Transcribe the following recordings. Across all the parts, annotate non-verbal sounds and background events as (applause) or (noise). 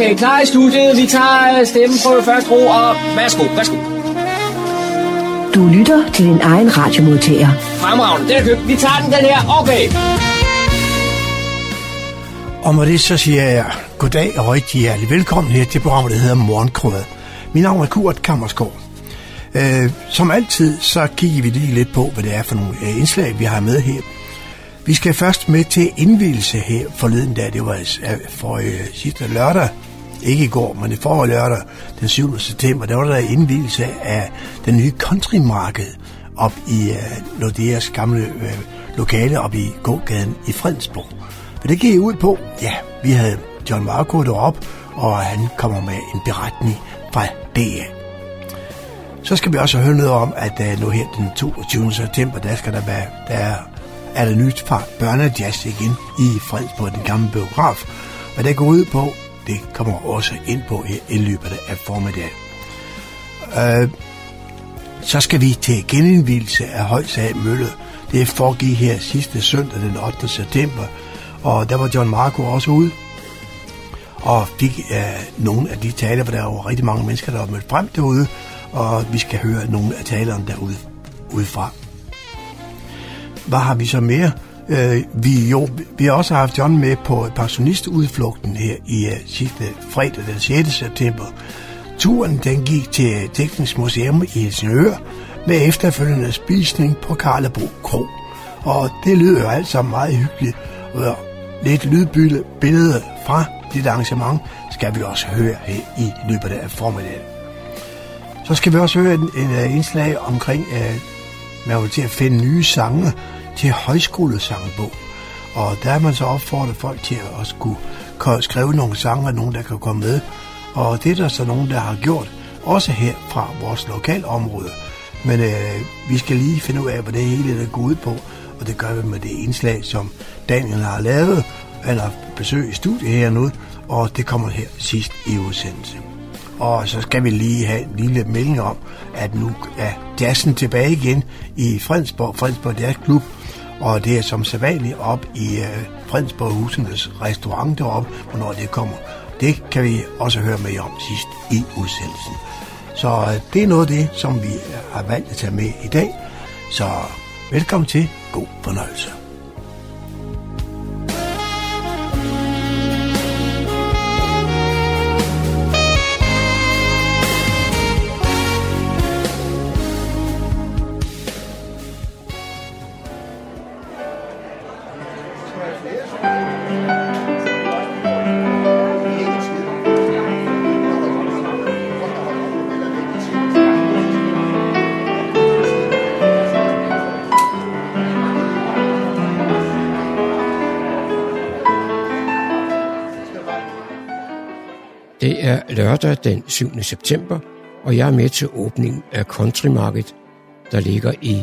Okay, klar i studiet. Vi tager stemmeprøve først ro, og værsgo, værsgo. Du lytter til din egen radiomodtager. Fremragende, den er købt. Vi tager den, den her. Okay. Og med det så siger jeg goddag og rigtig hjertelig velkommen her til programmet, der hedder Morgenkrødet. Mit navn er Kurt Kammersgaard. Øh, som altid, så kigger vi lige lidt på, hvad det er for nogle øh, indslag, vi har med her. Vi skal først med til indvielse her forleden dag. Det var øh, for øh, sidste lørdag, ikke i går, men i forrige lørdag, den 7. september, der var der indvielse af den nye countrymarked op i uh, Nordeas gamle uh, lokale op i gågaden i Fredensborg. Men det gik ud på, ja, vi havde John Marco derop, og han kommer med en beretning fra DA. Så skal vi også høre noget om, at uh, nu her den 22. september, der skal der være, der er, er der nyt fra børnejazz igen i Fredensborg, den gamle biograf. Hvad det går ud på, det kommer også ind på her i løbet af formiddagen. Øh, så skal vi til genindvielse af Højsag Mølle. Det foregik her sidste søndag den 8. september, og der var John Marco også ude og fik øh, nogle af de taler, for der var rigtig mange mennesker, der var mødt frem derude, og vi skal høre nogle af talerne derude udefra. Hvad har vi så mere? Øh, vi, jo, vi har også haft John med på pensionistudflugten her i øh, uh, sidste øh, fredag den 6. september. Turen den gik til Teknisk Museum i Helsingør med efterfølgende spisning på Karlebro Kro. Og det lyder jo alt sammen meget hyggeligt. Og lidt lydbillede fra dit arrangement skal vi også høre her i løbet af formiddagen. Så skal vi også høre en, en, en indslag omkring, at man vil til at finde nye sange til højskolesangbog. Og der er man så opfordret folk til at også kunne skrive nogle sange, og nogen, der kan komme med. Og det er der så nogen, der har gjort, også her fra vores lokalområde. Men øh, vi skal lige finde ud af, hvad det hele er gået ud på, og det gør vi med det indslag, som Daniel har lavet. eller besøg i studiet her nu, og det kommer her sidst i udsendelsen. Og så skal vi lige have en lille melding om, at nu er jazzen tilbage igen i Fredensborg, Fredensborg Jazzklub, og det er som sædvanligt op i øh, Fredensborg Husenes restaurant deroppe, hvornår det kommer. Det kan vi også høre med om sidst i udsendelsen. Så øh, det er noget af det, som vi har valgt at tage med i dag. Så velkommen til. God fornøjelse. Det er lørdag den 7. september, og jeg er med til åbningen af Country Market, der ligger i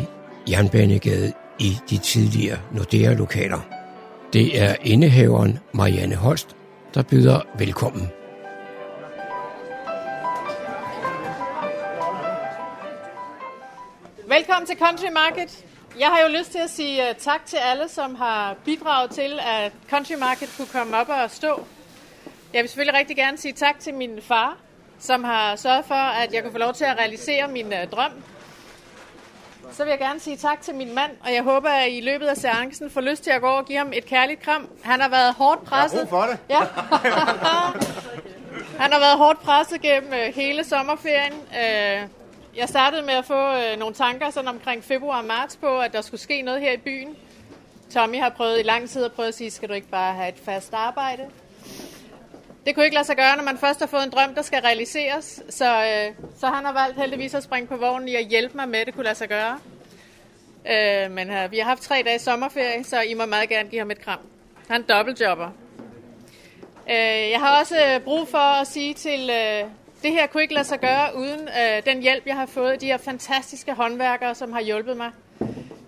Jernbanegade i de tidligere Nordea-lokaler. Det er indehaveren Marianne Holst, der byder velkommen. Velkommen til Country Market. Jeg har jo lyst til at sige øh, tak til alle, som har bidraget til, at Country Market kunne komme op og stå. Jeg vil selvfølgelig rigtig gerne sige tak til min far, som har sørget for, at jeg kunne få lov til at realisere min uh, drøm. Så vil jeg gerne sige tak til min mand, og jeg håber, at I løbet af seancen får lyst til at gå og give ham et kærligt kram. Han har været hårdt presset. Jeg for det. Ja. (laughs) Han har været hårdt presset gennem uh, hele sommerferien. Uh, jeg startede med at få uh, nogle tanker sådan omkring februar og marts på, at der skulle ske noget her i byen. Tommy har prøvet i lang tid at prøve at sige, skal du ikke bare have et fast arbejde? Det kunne ikke lade sig gøre, når man først har fået en drøm, der skal realiseres. Så, øh, så han har valgt heldigvis at springe på vognen i at hjælpe mig med, at det kunne lade sig gøre. Øh, men øh, vi har haft tre dage sommerferie, så I må meget gerne give ham et kram. Han dobbeltjobber. Øh, jeg har også øh, brug for at sige til, øh, det her kunne ikke lade sig gøre uden øh, den hjælp, jeg har fået. De her fantastiske håndværkere, som har hjulpet mig.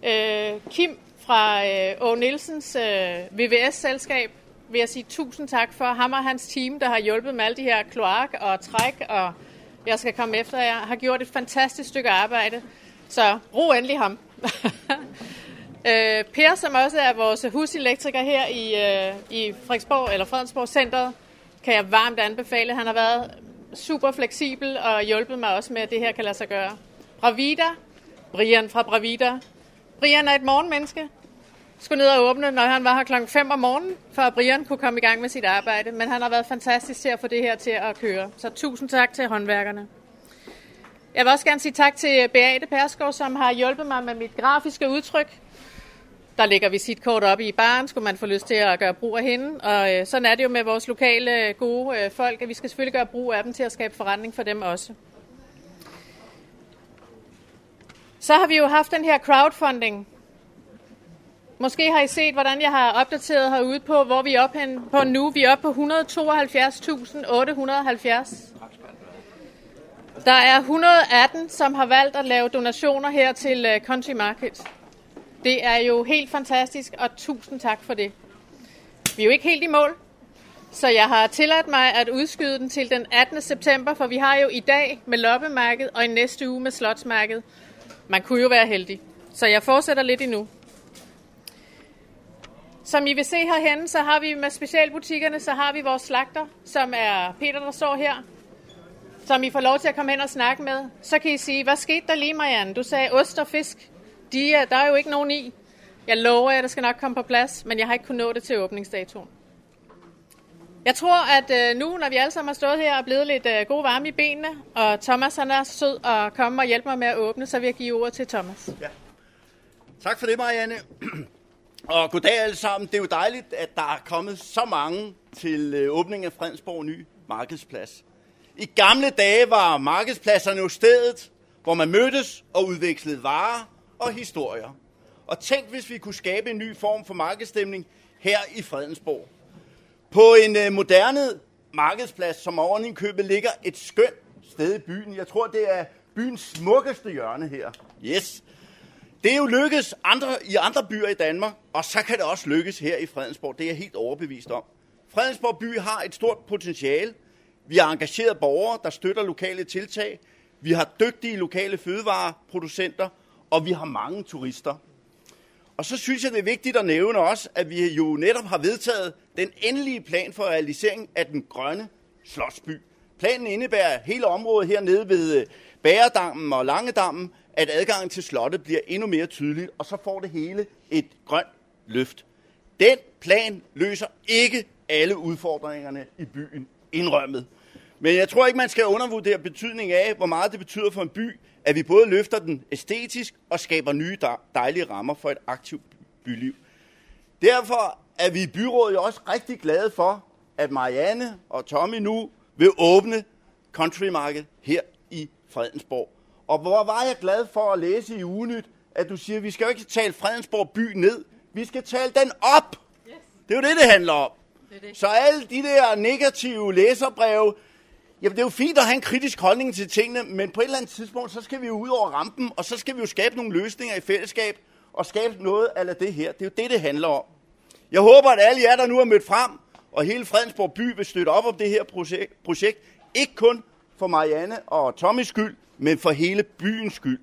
Øh, Kim fra øh, Å Nielsens øh, VVS-selskab vil jeg sige tusind tak for ham og hans team, der har hjulpet med alle de her kloak og træk, og jeg skal komme efter jer, har gjort et fantastisk stykke arbejde. Så ro endelig ham. (laughs) øh, per, som også er vores huselektriker her i, øh, i Frederiksborg, eller Fredensborg Centeret, kan jeg varmt anbefale. Han har været super fleksibel og hjulpet mig også med, at det her kan lade sig gøre. Bravida, Brian fra Bravida. Brian er et morgenmenneske. Skulle ned og åbne, når han var her klokken 5 om morgenen, for at Brian kunne komme i gang med sit arbejde. Men han har været fantastisk til at få det her til at køre. Så tusind tak til håndværkerne. Jeg vil også gerne sige tak til Beate Perskov, som har hjulpet mig med mit grafiske udtryk. Der lægger visitkort op i baren, skulle man få lyst til at gøre brug af hende. Og øh, sådan er det jo med vores lokale øh, gode øh, folk, at vi skal selvfølgelig gøre brug af dem til at skabe forretning for dem også. Så har vi jo haft den her crowdfunding. Måske har I set, hvordan jeg har opdateret herude på, hvor vi er oppe på nu. Vi er oppe på 172.870. Der er 118, som har valgt at lave donationer her til øh, Country Market. Det er jo helt fantastisk, og tusind tak for det. Vi er jo ikke helt i mål, så jeg har tilladt mig at udskyde den til den 18. september, for vi har jo i dag med loppemarked og i næste uge med slotsmarked. Man kunne jo være heldig. Så jeg fortsætter lidt endnu. Som I vil se herhen, så har vi med specialbutikkerne, så har vi vores slagter, som er Peter, der står her, som I får lov til at komme hen og snakke med. Så kan I sige, hvad skete der lige, Marianne? Du sagde ost og fisk. De, er, der er jo ikke nogen i. Jeg lover jer, det skal nok komme på plads, men jeg har ikke kunnet nå det til åbningsdatoen. Jeg tror, at øh, nu, når vi alle sammen har stået her og blevet lidt øh, god varme i benene, og Thomas han er sød og komme og hjælpe mig med at åbne, så vil jeg give ordet til Thomas. Ja. Tak for det, Marianne. (clears throat) Og goddag alle sammen. Det er jo dejligt, at der er kommet så mange til øh, åbningen af Fredensborg Ny Markedsplads. I gamle dage var markedspladserne jo stedet, hvor man mødtes og udvekslede varer og historier. Og tænk, hvis vi kunne skabe en ny form for markedsstemning her i Fredensborg. På en øh, moderne markedsplads, som oven i købet ligger et skønt sted i byen. Jeg tror, det er byens smukkeste hjørne her. Yes. Det er jo lykkes andre, i andre byer i Danmark, og så kan det også lykkes her i Fredensborg. Det er jeg helt overbevist om. Fredensborg by har et stort potentiale. Vi har engageret borgere, der støtter lokale tiltag. Vi har dygtige lokale fødevareproducenter, og vi har mange turister. Og så synes jeg, det er vigtigt at nævne også, at vi jo netop har vedtaget den endelige plan for realisering af den grønne slotsby. Planen indebærer hele området hernede ved øh, Bæredammen og Langedammen, at adgangen til slottet bliver endnu mere tydelig, og så får det hele et grønt løft. Den plan løser ikke alle udfordringerne i byen, indrømmet. Men jeg tror ikke, man skal undervurdere betydningen af, hvor meget det betyder for en by, at vi både løfter den æstetisk og skaber nye dejlige rammer for et aktivt byliv. Derfor er vi i byrådet også rigtig glade for, at Marianne og Tommy nu vil åbne Country Market her i Fredensborg. Og hvor var jeg glad for at læse i Ugenyt, at du siger, at vi skal jo ikke tale Fredensborg by ned, vi skal tale den op. Yes. Det er jo det, det handler om. Det det. Så alle de der negative læserbreve, Jamen, det er jo fint at have en kritisk holdning til tingene, men på et eller andet tidspunkt, så skal vi jo ud over rampen, og så skal vi jo skabe nogle løsninger i fællesskab, og skabe noget af det her. Det er jo det, det handler om. Jeg håber, at alle jer, der nu er mødt frem, og hele Fredensborg by vil støtte op om det her projekt, ikke kun for Marianne og Tommys skyld, men for hele byens skyld.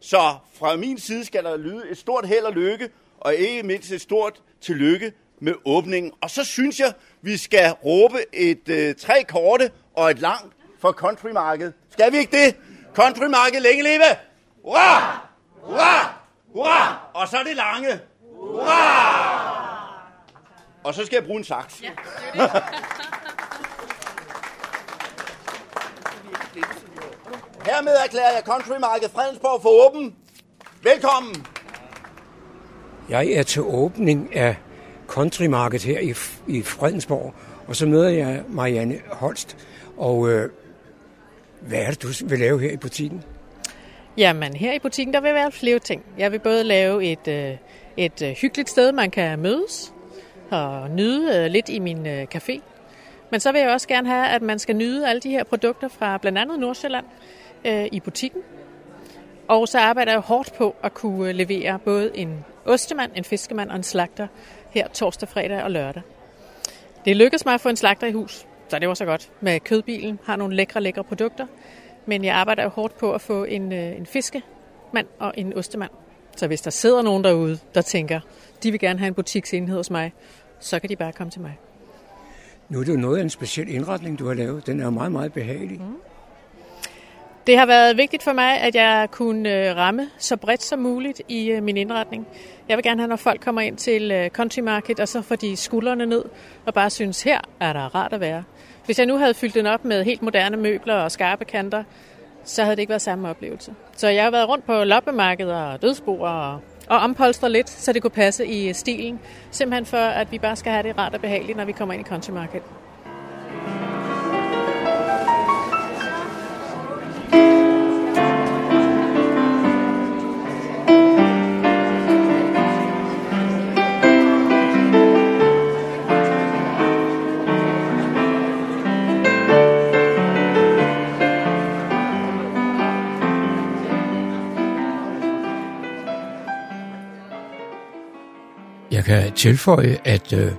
Så fra min side skal der lyde et stort held og lykke, og ikke mindst et stort tillykke med åbningen. Og så synes jeg, vi skal råbe et øh, tre korte og et langt for Country Market. Skal vi ikke det? Country Market længe leve! Hurra! Hurra! Hurra! Og så det lange. Hurra! Og så skal jeg bruge en saks. Ja, det (laughs) Hermed erklærer jeg Country Market Fredensborg for åben. Velkommen. Jeg er til åbning af Country Market her i, i Fredensborg, og så møder jeg Marianne Holst. Og øh, hvad er det, du vil lave her i butikken? Jamen, her i butikken, der vil være flere ting. Jeg vil både lave et, øh, et øh, hyggeligt sted, man kan mødes og nyde øh, lidt i min øh, café. Men så vil jeg også gerne have, at man skal nyde alle de her produkter fra blandt andet Nordsjælland øh, i butikken. Og så arbejder jeg hårdt på at kunne levere både en ostemand, en fiskemand og en slagter her torsdag, fredag og lørdag. Det lykkedes mig at få en slagter i hus, så det var så godt. Med kødbilen har nogle lækre, lækre produkter. Men jeg arbejder jo hårdt på at få en, øh, en fiskemand og en ostemand. Så hvis der sidder nogen derude, der tænker, de vil gerne have en butiksenhed hos mig, så kan de bare komme til mig. Nu er det jo noget af en speciel indretning, du har lavet. Den er meget, meget behagelig. Mm. Det har været vigtigt for mig, at jeg kunne øh, ramme så bredt som muligt i øh, min indretning. Jeg vil gerne have, når folk kommer ind til øh, Country Market, og så får de skuldrene ned og bare synes, her er der rart at være. Hvis jeg nu havde fyldt den op med helt moderne møbler og skarpe kanter, så havde det ikke været samme oplevelse. Så jeg har været rundt på loppemarkeder og dødsboer og, og ompolstret lidt, så det kunne passe i stilen. Simpelthen for, at vi bare skal have det rart og behageligt, når vi kommer ind i Country Market. Kan tilføje, at øh,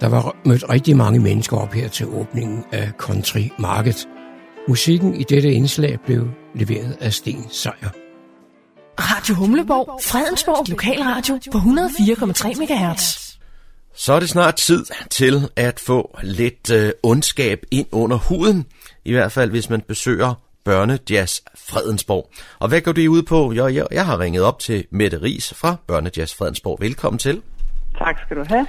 der var mødt rigtig mange mennesker op her til åbningen af Country Market. Musikken i dette indslag blev leveret af Sten Sejer. Radio Humleborg, Fredensborg Lokalradio på 104,3 MHz. Så er det snart tid til at få lidt øh, ondskab ind under huden. I hvert fald, hvis man besøger Børnejazz Fredensborg. Og hvad går det ud på? Jeg, jeg, jeg har ringet op til Mette Ries fra Børnejazz Fredensborg. Velkommen til. Tak skal du have.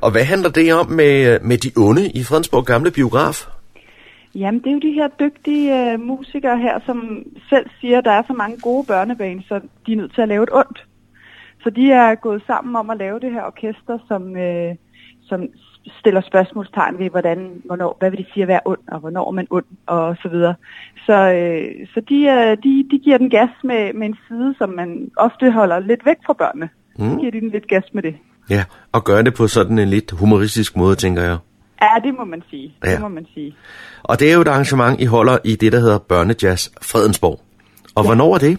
Og hvad handler det om med, med de onde i Fredensborg Gamle Biograf? Jamen, det er jo de her dygtige uh, musikere her, som selv siger, at der er så mange gode børnebaner, så de er nødt til at lave et ondt. Så de er gået sammen om at lave det her orkester, som, uh, som stiller spørgsmålstegn ved, hvordan, hvornår, hvad vil det sige at være ond, og hvornår er man ond, og så videre. Så, uh, så de, uh, de, de giver den gas med, med en side, som man ofte holder lidt væk fra børnene. Mm. Så giver de den lidt gas med det. Ja, og gør det på sådan en lidt humoristisk måde, tænker jeg. Ja, det må man sige. Ja. Det må man sige. Og det er jo et arrangement, I holder i det, der hedder Børnejazz Fredensborg. Og ja. hvornår er det?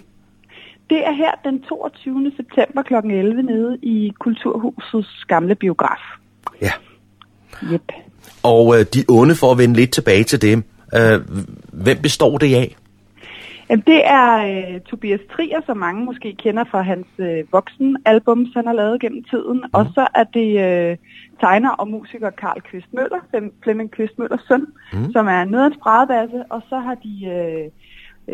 Det er her den 22. september kl. 11 nede i Kulturhusets gamle biograf. Ja. Yep. Og øh, de onde, for at vende lidt tilbage til det, øh, hvem består det af? Jamen, det er øh, Tobias Trier, som mange måske kender fra hans øh, voksenalbum, han har lavet gennem tiden. Mm. Og så er det øh, tegner og musiker Karl Kvist Møller, Flemming Kvist Møllers søn, mm. som er nede brædebasse. Og så har de øh,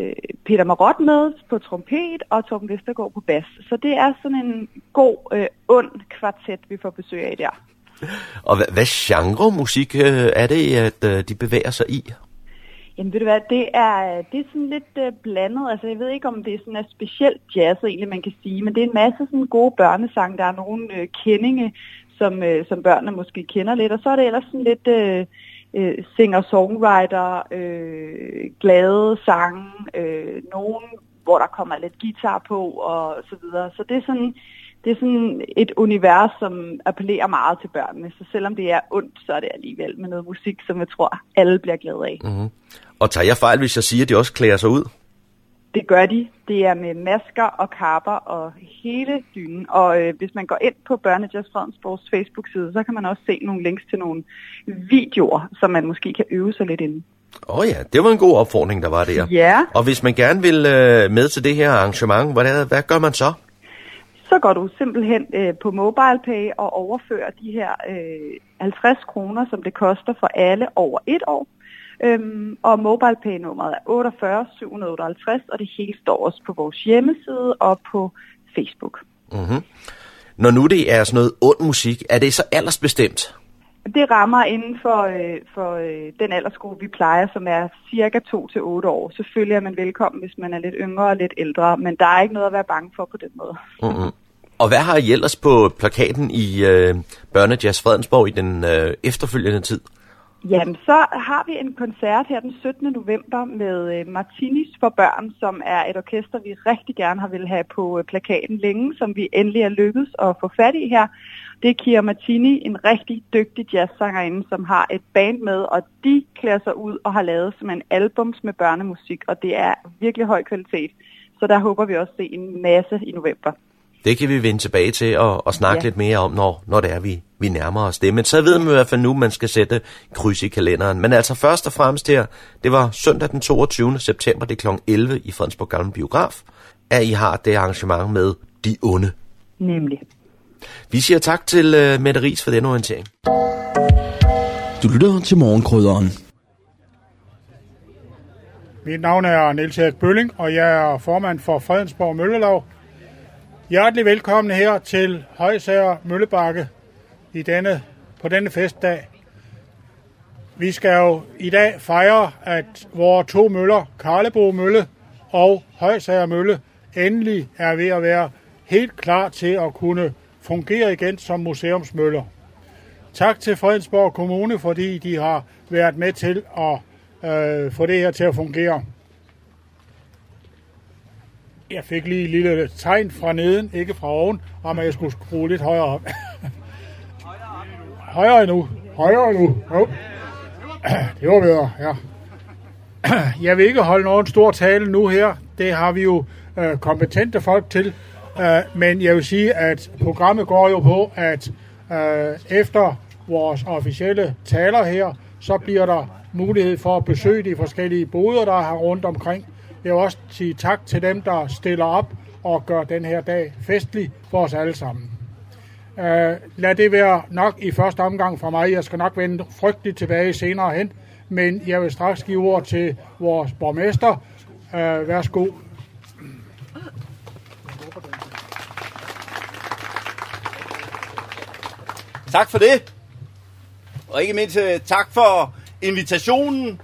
øh, Peter Marot med på trompet og Torben Vestergaard på bas. Så det er sådan en god, øh, ond kvartet, vi får besøg af der. Og hvad, hvad genre musik øh, er det, at øh, de bevæger sig i? Jamen ved du hvad, det er, det er sådan lidt øh, blandet. Altså jeg ved ikke, om det er sådan et specielt jazz, egentlig man kan sige, men det er en masse sådan gode børnesang. Der er nogle øh, kendinge, som, øh, som børnene måske kender lidt, og så er det ellers sådan lidt øh, øh singer-songwriter, øh, glade sange, øh, nogen, hvor der kommer lidt guitar på og så videre. Så det er sådan det er sådan et univers, som appellerer meget til børnene. Så selvom det er ondt, så er det alligevel med noget musik, som jeg tror, alle bliver glade af. Mm-hmm. Og tager jeg fejl, hvis jeg siger, at de også klæder sig ud? Det gør de. Det er med masker og kapper og hele dynen. Og øh, hvis man går ind på Børnejazz Fredensborgs Facebook-side, så kan man også se nogle links til nogle videoer, som man måske kan øve sig lidt inden. Åh oh ja, det var en god opfordring, der var der. Ja. Og hvis man gerne vil øh, med til det her arrangement, hvad, hvad gør man så? Så går du simpelthen øh, på MobilePay og overfører de her øh, 50 kroner, som det koster for alle over et år. Øhm, og MobilePay-nummeret er 48 758, og det hele står også på vores hjemmeside og på Facebook. Mm-hmm. Når nu det er sådan noget ond musik, er det så aldersbestemt? Det rammer inden for, øh, for øh, den aldersgruppe, vi plejer, som er cirka 2 til 8 år. Selvfølgelig er man velkommen, hvis man er lidt yngre og lidt ældre, men der er ikke noget at være bange for på den måde. Mm-hmm. Og hvad har I ellers på plakaten i øh, Børnejazz Fredensborg i den øh, efterfølgende tid? Jamen, så har vi en koncert her den 17. november med øh, Martinis for børn, som er et orkester, vi rigtig gerne har vil have på øh, plakaten længe, som vi endelig er lykkedes at få fat i her. Det er Kira Martini, en rigtig dygtig jazzsangerinde, som har et band med, og de klæder sig ud og har lavet som en albums med børnemusik, og det er virkelig høj kvalitet. Så der håber vi også at se en masse i november. Det kan vi vende tilbage til og, og snakke ja. lidt mere om, når, når det er, vi, vi nærmer os det. Men så ved man i hvert fald nu, man skal sætte kryds i kalenderen. Men altså først og fremmest her, det var søndag den 22. september, det er kl. 11 i Fredensborg Gamle Biograf, at I har det arrangement med De Onde. Nemlig. Vi siger tak til uh, Mette Ries for den orientering. Du lytter til morgenkrydderen. Mit navn er Niels Erik Bølling, og jeg er formand for Fredensborg Møllelav. Hjertelig velkommen her til Højsager Møllebakke i denne, på denne festdag. Vi skal jo i dag fejre, at vores to møller, Karlebo Mølle og Højsager Mølle, endelig er ved at være helt klar til at kunne fungerer igen som museumsmøller. Tak til Fredensborg Kommune, fordi de har været med til at øh, få det her til at fungere. Jeg fik lige et lille tegn fra neden, ikke fra oven, om at jeg skulle skrue lidt højere op. (laughs) højere endnu. Højere endnu. Jo. (clears throat) Det var bedre, ja. (clears throat) Jeg vil ikke holde nogen stor tale nu her. Det har vi jo øh, kompetente folk til. Uh, men jeg vil sige, at programmet går jo på, at uh, efter vores officielle taler her, så bliver der mulighed for at besøge de forskellige boder, der er rundt omkring. Jeg vil også sige tak til dem, der stiller op og gør den her dag festlig for os alle sammen. Uh, lad det være nok i første omgang for mig. Jeg skal nok vende frygteligt tilbage senere hen, men jeg vil straks give ord til vores borgmester. Uh, værsgo. Tak for det. Og ikke mindst øh, tak for invitationen.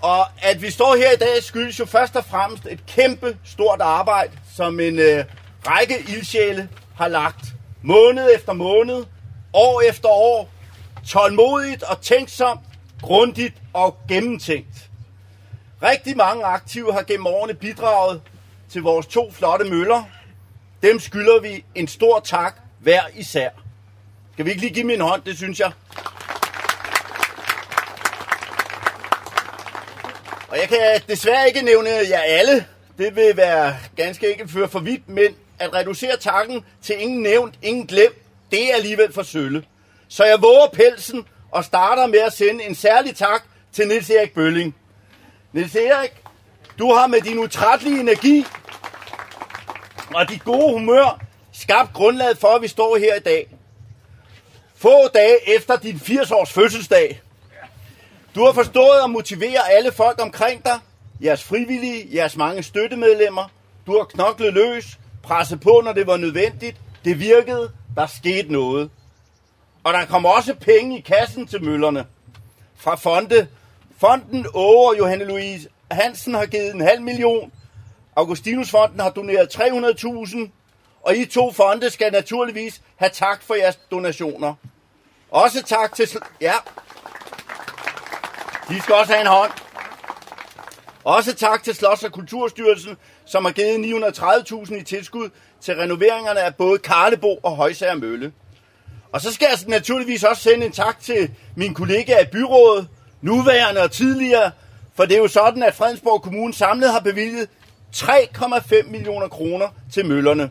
Og at vi står her i dag, skyldes jo først og fremmest et kæmpe stort arbejde, som en øh, række ildsjæle har lagt måned efter måned, år efter år, tålmodigt og tænksomt, grundigt og gennemtænkt. Rigtig mange aktive har gennem årene bidraget til vores to flotte møller. Dem skylder vi en stor tak hver især. Skal vi ikke lige give min hånd, det synes jeg. Og jeg kan desværre ikke nævne jer alle. Det vil være ganske ikke føre for vidt, men at reducere takken til ingen nævnt, ingen glemt, det er alligevel for sølle. Så jeg våger pelsen og starter med at sende en særlig tak til Nils Erik Bølling. Nils Erik, du har med din utrættelige energi og dit gode humør skabt grundlaget for, at vi står her i dag. Få dage efter din 80-års fødselsdag. Du har forstået at motivere alle folk omkring dig, jeres frivillige, jeres mange støttemedlemmer. Du har knoklet løs, presset på, når det var nødvendigt. Det virkede, der skete noget. Og der kom også penge i kassen til møllerne. Fra fonde. Fonden over Johanne Louise Hansen har givet en halv million. Augustinusfonden har doneret 300.000. Og I to fonde skal naturligvis have tak for jeres donationer. Også tak til... Ja, de skal også have en hånd. Også tak til Slots- og Kulturstyrelsen, som har givet 930.000 i tilskud til renoveringerne af både Karlebo og Højsager Mølle. Og så skal jeg naturligvis også sende en tak til min kollega i byrådet, nuværende og tidligere, for det er jo sådan, at Fredensborg Kommune samlet har bevilget 3,5 millioner kroner til møllerne.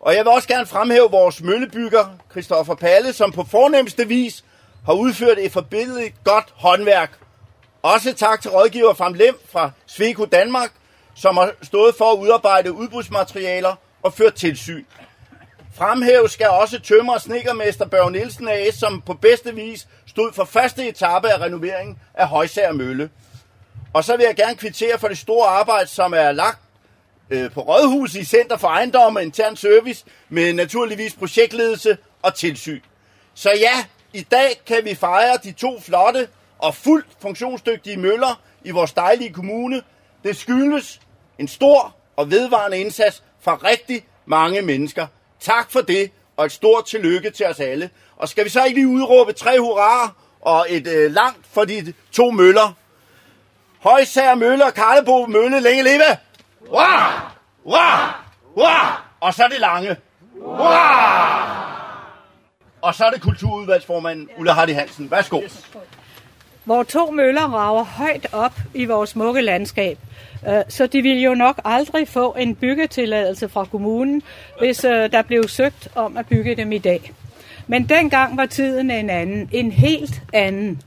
Og jeg vil også gerne fremhæve vores møllebygger, Christoffer Palle, som på fornemmeste vis har udført et forbindeligt godt håndværk. Også tak til rådgiver Fram Lem fra Sveko Danmark, som har stået for at udarbejde udbudsmaterialer og ført tilsyn. Fremhæv skal også tømmer og snikkermester Børge Nielsen AS, som på bedste vis stod for første etape af renoveringen af Højsager Mølle. Og så vil jeg gerne kvittere for det store arbejde, som er lagt øh, på Rådhuset i Center for Ejendom og Intern Service, med naturligvis projektledelse og tilsyn. Så ja, i dag kan vi fejre de to flotte og fuldt funktionsdygtige møller i vores dejlige kommune. Det skyldes en stor og vedvarende indsats fra rigtig mange mennesker. Tak for det, og et stort tillykke til os alle. Og skal vi så ikke lige udråbe tre hurraer og et øh, langt for de to møller? Højsager Mølle og Karlebo Mølle, længe leve! Wow! Wow! Wow! Og så det lange. Wow! Og så er det kulturudvalgsformanden Ulla Hardy Hansen. Værsgo. Hvor to møller rager højt op i vores smukke landskab. Øh, så de ville jo nok aldrig få en byggetilladelse fra kommunen, hvis øh, der blev søgt om at bygge dem i dag. Men dengang var tiden en anden, en helt anden.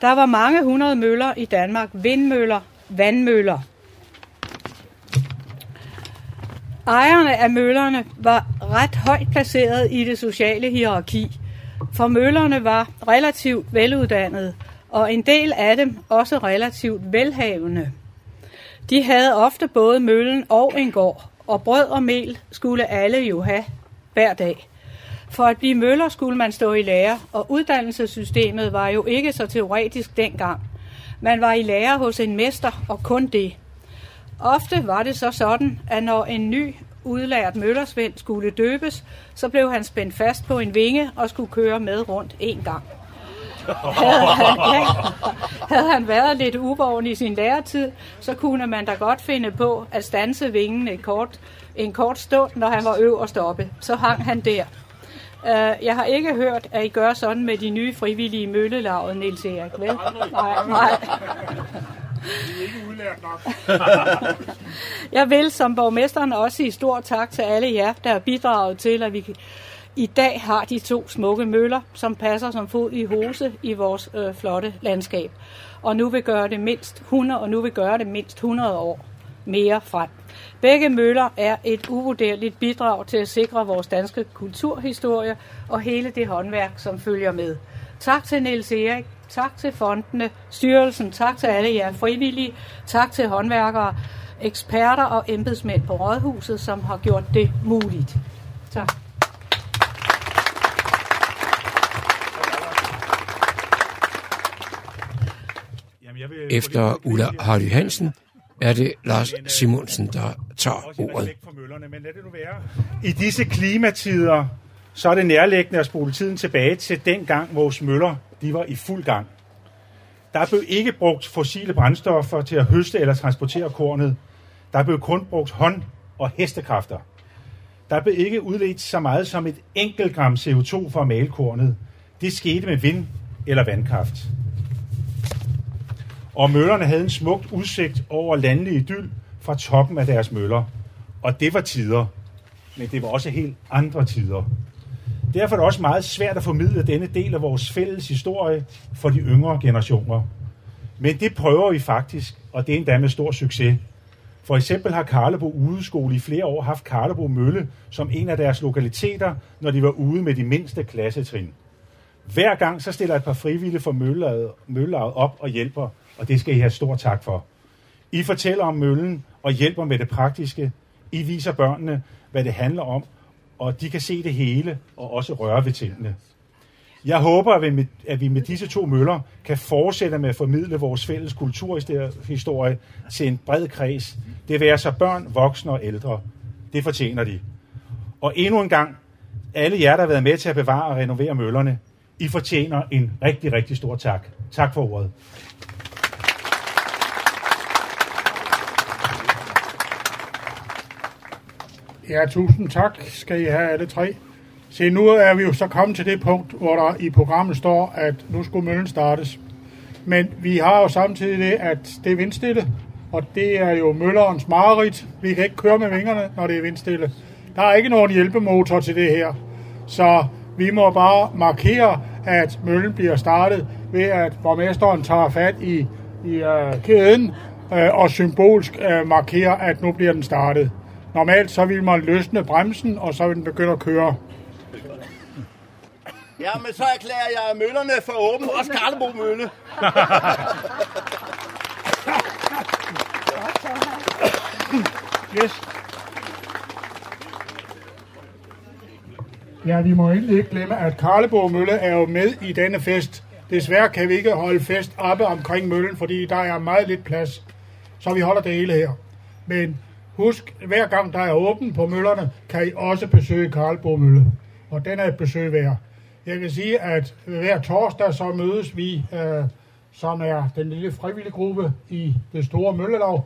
Der var mange hundrede møller i Danmark, vindmøller, vandmøller. Ejerne af møllerne var ret højt placeret i det sociale hierarki. For møllerne var relativt veluddannede, og en del af dem også relativt velhavende. De havde ofte både møllen og en gård, og brød og mel skulle alle jo have hver dag. For at blive møller skulle man stå i lære, og uddannelsessystemet var jo ikke så teoretisk dengang. Man var i lære hos en mester, og kun det. Ofte var det så sådan, at når en ny udlært møllersvend skulle døbes, så blev han spændt fast på en vinge og skulle køre med rundt en gang. Havde han, havde han været lidt uvågen i sin læretid, så kunne man da godt finde på at stanse vingen en kort, en kort stund, når han var øverst oppe. Så hang han der. Uh, jeg har ikke hørt, at I gør sådan med de nye frivillige møllelaget, Niels Erik, vel? Nej, nej. Vi er ikke udlært nok. (laughs) Jeg vil som borgmesteren også sige stor tak til alle jer, der har bidraget til, at vi i dag har de to smukke møller, som passer som fod i hose i vores øh, flotte landskab. Og nu vil gøre det mindst 100, og nu vil gøre det mindst 100 år mere frem. Begge møller er et uvurderligt bidrag til at sikre vores danske kulturhistorie og hele det håndværk, som følger med. Tak til Niels Erik, tak til fondene, styrelsen, tak til alle jer frivillige, tak til håndværkere, eksperter og embedsmænd på Rådhuset, som har gjort det muligt. Tak. Efter Ulla Hardy Hansen er det Lars Simonsen, der tager ordet. I disse klimatider, så er det nærliggende at spole tiden tilbage til den gang, vores møller de var i fuld gang. Der blev ikke brugt fossile brændstoffer til at høste eller transportere kornet. Der blev kun brugt hånd- og hestekræfter. Der blev ikke udledt så meget som et enkelt gram CO2 for at male kornet. Det skete med vind- eller vandkraft. Og møllerne havde en smukt udsigt over landlig idyl fra toppen af deres møller. Og det var tider. Men det var også helt andre tider. Derfor er det også meget svært at formidle denne del af vores fælles historie for de yngre generationer. Men det prøver vi faktisk, og det er endda med stor succes. For eksempel har Karlebo Udeskole i flere år haft Karlebo Mølle som en af deres lokaliteter, når de var ude med de mindste klassetrin. Hver gang så stiller et par frivillige for møllelaget op og hjælper, og det skal I have stor tak for. I fortæller om møllen og hjælper med det praktiske. I viser børnene, hvad det handler om, og de kan se det hele og også røre ved tingene. Jeg håber, at vi, med, at vi med disse to møller kan fortsætte med at formidle vores fælles kulturhistorie til en bred kreds. Det vil altså så børn, voksne og ældre. Det fortjener de. Og endnu en gang, alle jer, der har været med til at bevare og renovere møllerne, I fortjener en rigtig, rigtig stor tak. Tak for ordet. Ja, tusind tak skal I have alle tre. Se, nu er vi jo så kommet til det punkt, hvor der i programmet står, at nu skulle møllen startes. Men vi har jo samtidig det, at det er vindstille, og det er jo møllerens mareridt. Vi kan ikke køre med vingerne, når det er vindstille. Der er ikke nogen hjælpemotor til det her. Så vi må bare markere, at møllen bliver startet ved, at borgmesteren tager fat i, i uh, kæden uh, og symbolsk uh, markerer, at nu bliver den startet. Normalt så vil man løsne bremsen, og så vil den begynde at køre. Ja, men så erklærer jeg møllerne for åben. Også Karlebo Mølle. yes. Ja, vi må egentlig ikke glemme, at Karlebo Mølle er jo med i denne fest. Desværre kan vi ikke holde fest oppe omkring møllen, fordi der er meget lidt plads. Så vi holder det hele her. Men Husk, hver gang der er åben på møllerne, kan I også besøge Karlbo Mølle. Og den er et besøg værd. Jeg kan sige, at hver torsdag så mødes vi, øh, som er den lille frivillige gruppe i det store møllelag.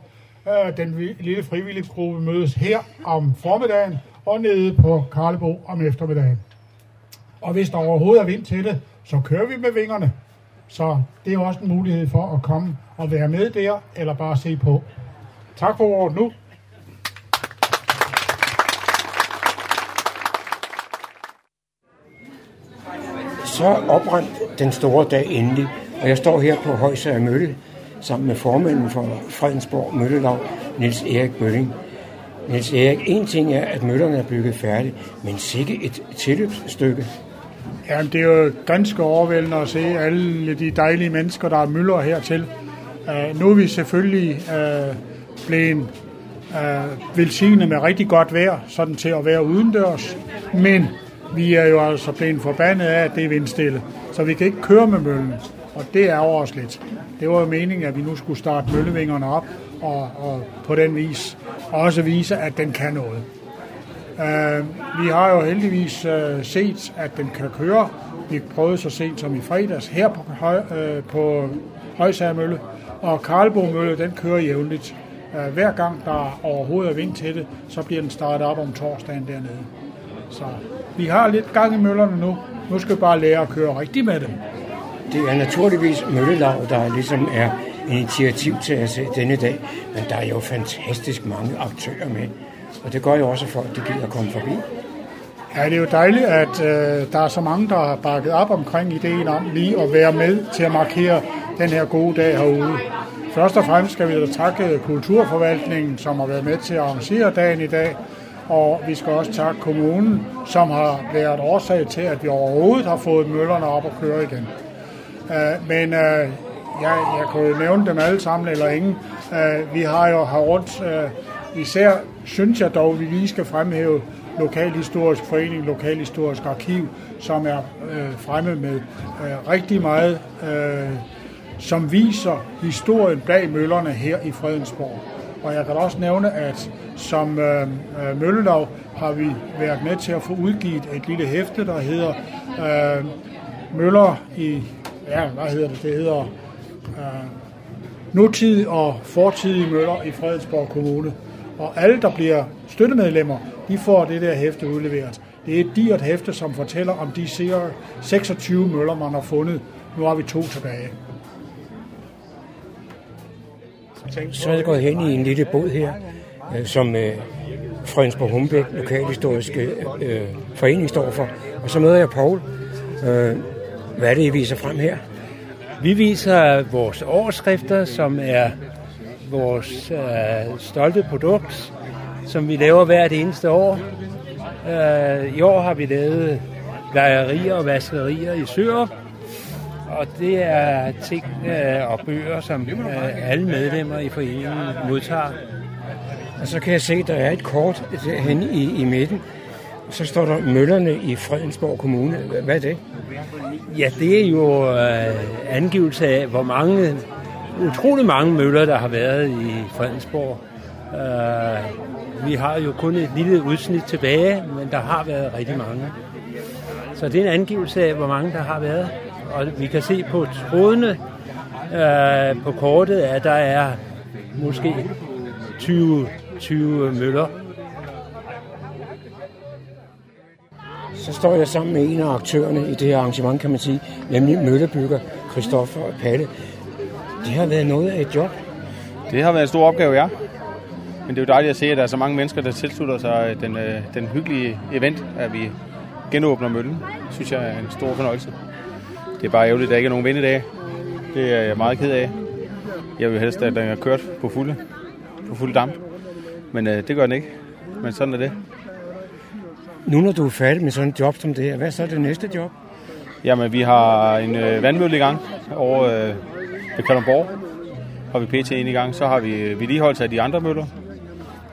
Øh, den lille frivillige gruppe mødes her om formiddagen og nede på Karlebo om eftermiddagen. Og hvis der overhovedet er vind til det, så kører vi med vingerne. Så det er også en mulighed for at komme og være med der, eller bare se på. Tak for ordet nu. Så oprandt den store dag endelig, og jeg står her på Højsager Mølle sammen med formanden for Fredensborg Møllelag, Niels Erik Bølling. Niels Erik, en ting er, at møllerne er bygget færdige, men sikke et tilløbsstykke. Jamen, det er jo ganske overvældende at se alle de dejlige mennesker, der er møller hertil. Uh, nu er vi selvfølgelig uh, blevet uh, velsignet med rigtig godt vejr, sådan til at være udendørs. Men vi er jo altså blevet forbandet af, at det er vindstille. Så vi kan ikke køre med møllen, og det er os lidt. Det var jo meningen, at vi nu skulle starte møllevingerne op, og, og på den vis også vise, at den kan noget. Uh, vi har jo heldigvis uh, set, at den kan køre. Vi prøvede så sent som i fredags her på, høj, uh, på Højsagermølle, og Karlbo Mølle, den kører jævnligt. Uh, hver gang der overhovedet er vind til det, så bliver den startet op om torsdagen dernede. Så vi har lidt gang i møllerne nu. Nu skal vi bare lære at køre rigtigt med dem. Det er naturligvis Møllelav, der ligesom er initiativ til at se denne dag, men der er jo fantastisk mange aktører med. Og det gør jo også, at folk de gider komme forbi. Ja, det er jo dejligt, at øh, der er så mange, der har bakket op omkring ideen om lige at være med til at markere den her gode dag herude. Først og fremmest skal vi da takke Kulturforvaltningen, som har været med til at arrangere dagen i dag, og vi skal også takke kommunen, som har været årsag til, at vi overhovedet har fået møllerne op og køre igen. Uh, men øh, uh, jeg, jeg kunne jo nævne dem alle sammen, eller ingen. Uh, vi har jo her rundt, uh, især synes jeg dog, at vi lige skal fremhæve Lokalhistorisk Forening, Lokalhistorisk Arkiv, som er uh, fremme med uh, rigtig meget, uh, som viser historien bag møllerne her i Fredensborg. Og jeg kan også nævne, at som øh, øh Møllelov har vi været med til at få udgivet et lille hæfte, der hedder øh, Møller i, ja, hvad hedder det, det hedder øh, Nutid og Fortidige Møller i Fredensborg Kommune. Og alle, der bliver støttemedlemmer, de får det der hæfte udleveret. Det er et dyrt hæfte, som fortæller om de 26 møller, man har fundet. Nu har vi to tilbage. Så er jeg gået hen i en lille båd her, øh, som øh, Fredensborg Humbæk Lokalhistoriske øh, Forening står for. Og så møder jeg Paul. Øh, hvad er det, I viser frem her? Vi viser vores overskrifter, som er vores øh, stolte produkt, som vi laver hvert eneste år. Øh, I år har vi lavet lejerier og vaskerier i Sørup, og det er ting øh, og bøger, som øh, alle medlemmer i foreningen modtager. Og så kan jeg se, at der er et kort hen i, i midten. Så står der Møllerne i Fredensborg Kommune. Hvad er det? Ja, det er jo øh, angivelse af, hvor mange, utrolig mange møller, der har været i Fredensborg. Øh, vi har jo kun et lille udsnit tilbage, men der har været rigtig mange. Så det er en angivelse af, hvor mange der har været og vi kan se på trådene øh, på kortet, at der er måske 20, 20 møller. Så står jeg sammen med en af aktørerne i det her arrangement, kan man sige, nemlig møllebygger Christoffer og Palle. Det har været noget af et job. Det har været en stor opgave, ja. Men det er jo dejligt at se, at der er så mange mennesker, der tilslutter sig den, øh, den hyggelige event, at vi genåbner møllen. Det synes jeg er en stor fornøjelse. Det er bare ærgerligt, at der ikke er nogen vindedag. Det er jeg meget ked af. Jeg vil helst, at den er kørt på fulde, på fuld damp. Men øh, det gør den ikke. Men sådan er det. Nu når du er færdig med sådan et job som det her, hvad er så det næste job? Jamen, vi har en øh, vandmølle i gang over øh, ved Kalundborg. Har vi PT ind i gang. Så har vi øh, vedligeholdelse af de andre møller.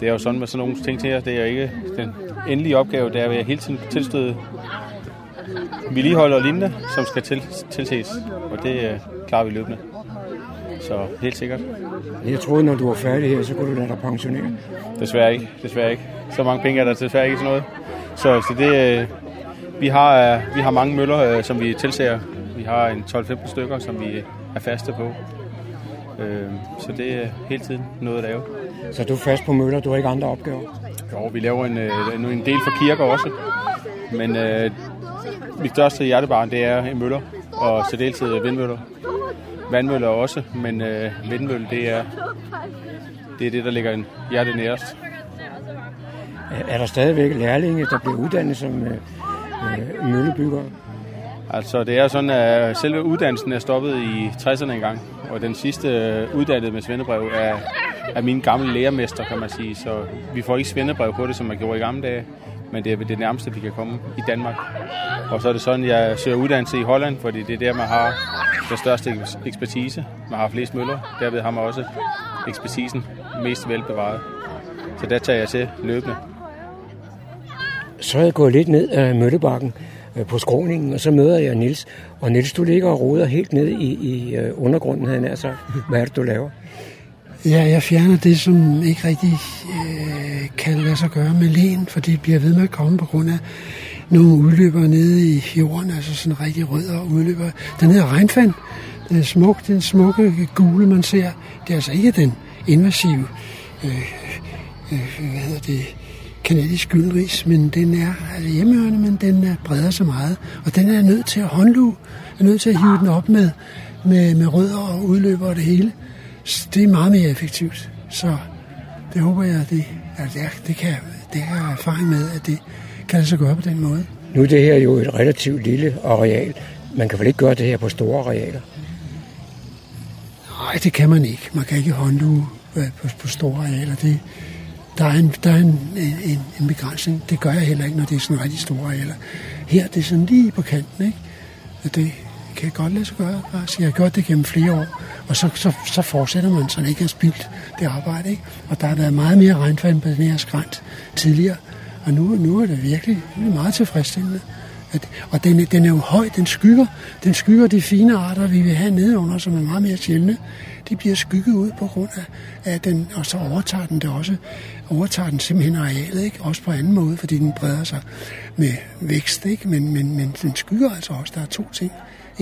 Det er jo sådan med sådan nogle ting til jer. Det er ikke den endelige opgave. Det er at hele tiden tilstøde vedligehold og lignende, som skal til, tilses. Og det øh, klarer vi løbende. Så helt sikkert. Jeg troede, når du var færdig her, så kunne du lade dig pensionere. Desværre ikke. Desværre ikke. Så mange penge er der desværre ikke sådan noget. Så, så det, øh, vi, har, øh, vi har mange møller, øh, som vi tilser. Vi har en 12-15 stykker, som vi er faste på. Øh, så det er hele tiden noget at lave. Så du er fast på møller, du har ikke andre opgaver? Jo, vi laver en, øh, en del for kirker også. Men øh, mit største hjertebarn, det er en møller, og så deltid vindmøller. Vandmøller også, men øh, vindmølle, det er, det er det, der ligger en hjerte nærest. Er der stadigvæk lærlinge, der bliver uddannet som øh, øh, møllebyggere? Altså, det er sådan, at selve uddannelsen er stoppet i 60'erne engang, og den sidste øh, uddannede med svendebrev er, er min gamle lærermester, kan man sige. Så vi får ikke svendebrev på det, som man gjorde i gamle dage men det er det nærmeste, vi kan komme i Danmark. Og så er det sådan, jeg søger uddannelse i Holland, fordi det er der, man har den største ekspertise. Man har flest møller, derved har man også ekspertisen mest velbevaret. Så der tager jeg til løbende. Så er jeg gået lidt ned af Møllebakken øh, på skråningen, og så møder jeg Nils. Og Nils, du ligger og roder helt ned i, i øh, undergrunden, havde han sagt. Hvad er det, du laver? Ja, jeg fjerner det, som ikke rigtig øh, kan lade sig gøre med len, for det bliver ved med at komme på grund af nogle udløber nede i jorden, altså sådan rigtig rødder udløber. Den hedder regnfand. Den er smuk, den smukke gule, man ser. Det er altså ikke den invasive, øh, øh, hvad hedder det, kanadisk gyldenris, men den er altså hjemmehørende, men den er breder så meget. Og den er nødt til at håndluge, er nødt til at hive den op med, med, med rødder og udløber og det hele. Så det er meget mere effektivt. Så det håber jeg, at det, altså det, det, kan, det har jeg erfaring med, at det kan lade sig gøre på den måde. Nu er det her jo et relativt lille areal. Man kan vel ikke gøre det her på store arealer? Nej, det kan man ikke. Man kan ikke håndluge øh, på, på store arealer. Det, der er, en, der er en, en, en begrænsning. Det gør jeg heller ikke, når det er sådan rigtig store arealer. Her det er sådan lige på kanten, ikke? Og det kan jeg godt lade sig gøre. Altså, jeg har gjort det gennem flere år, og så, så, så fortsætter man, så det ikke er spildt det arbejde. Ikke? Og der har været meget mere regnfald på den her skrænt tidligere, og nu, nu er det virkelig det er meget tilfredsstillende. At, og den, den er jo høj, den skygger, den skygger de fine arter, vi vil have nedenunder, som er meget mere sjældne. De bliver skygget ud på grund af, af den, og så overtager den det også, overtager den simpelthen arealet, ikke? også på anden måde, fordi den breder sig med vækst, ikke? Men, men, men den skygger altså også. Der er to ting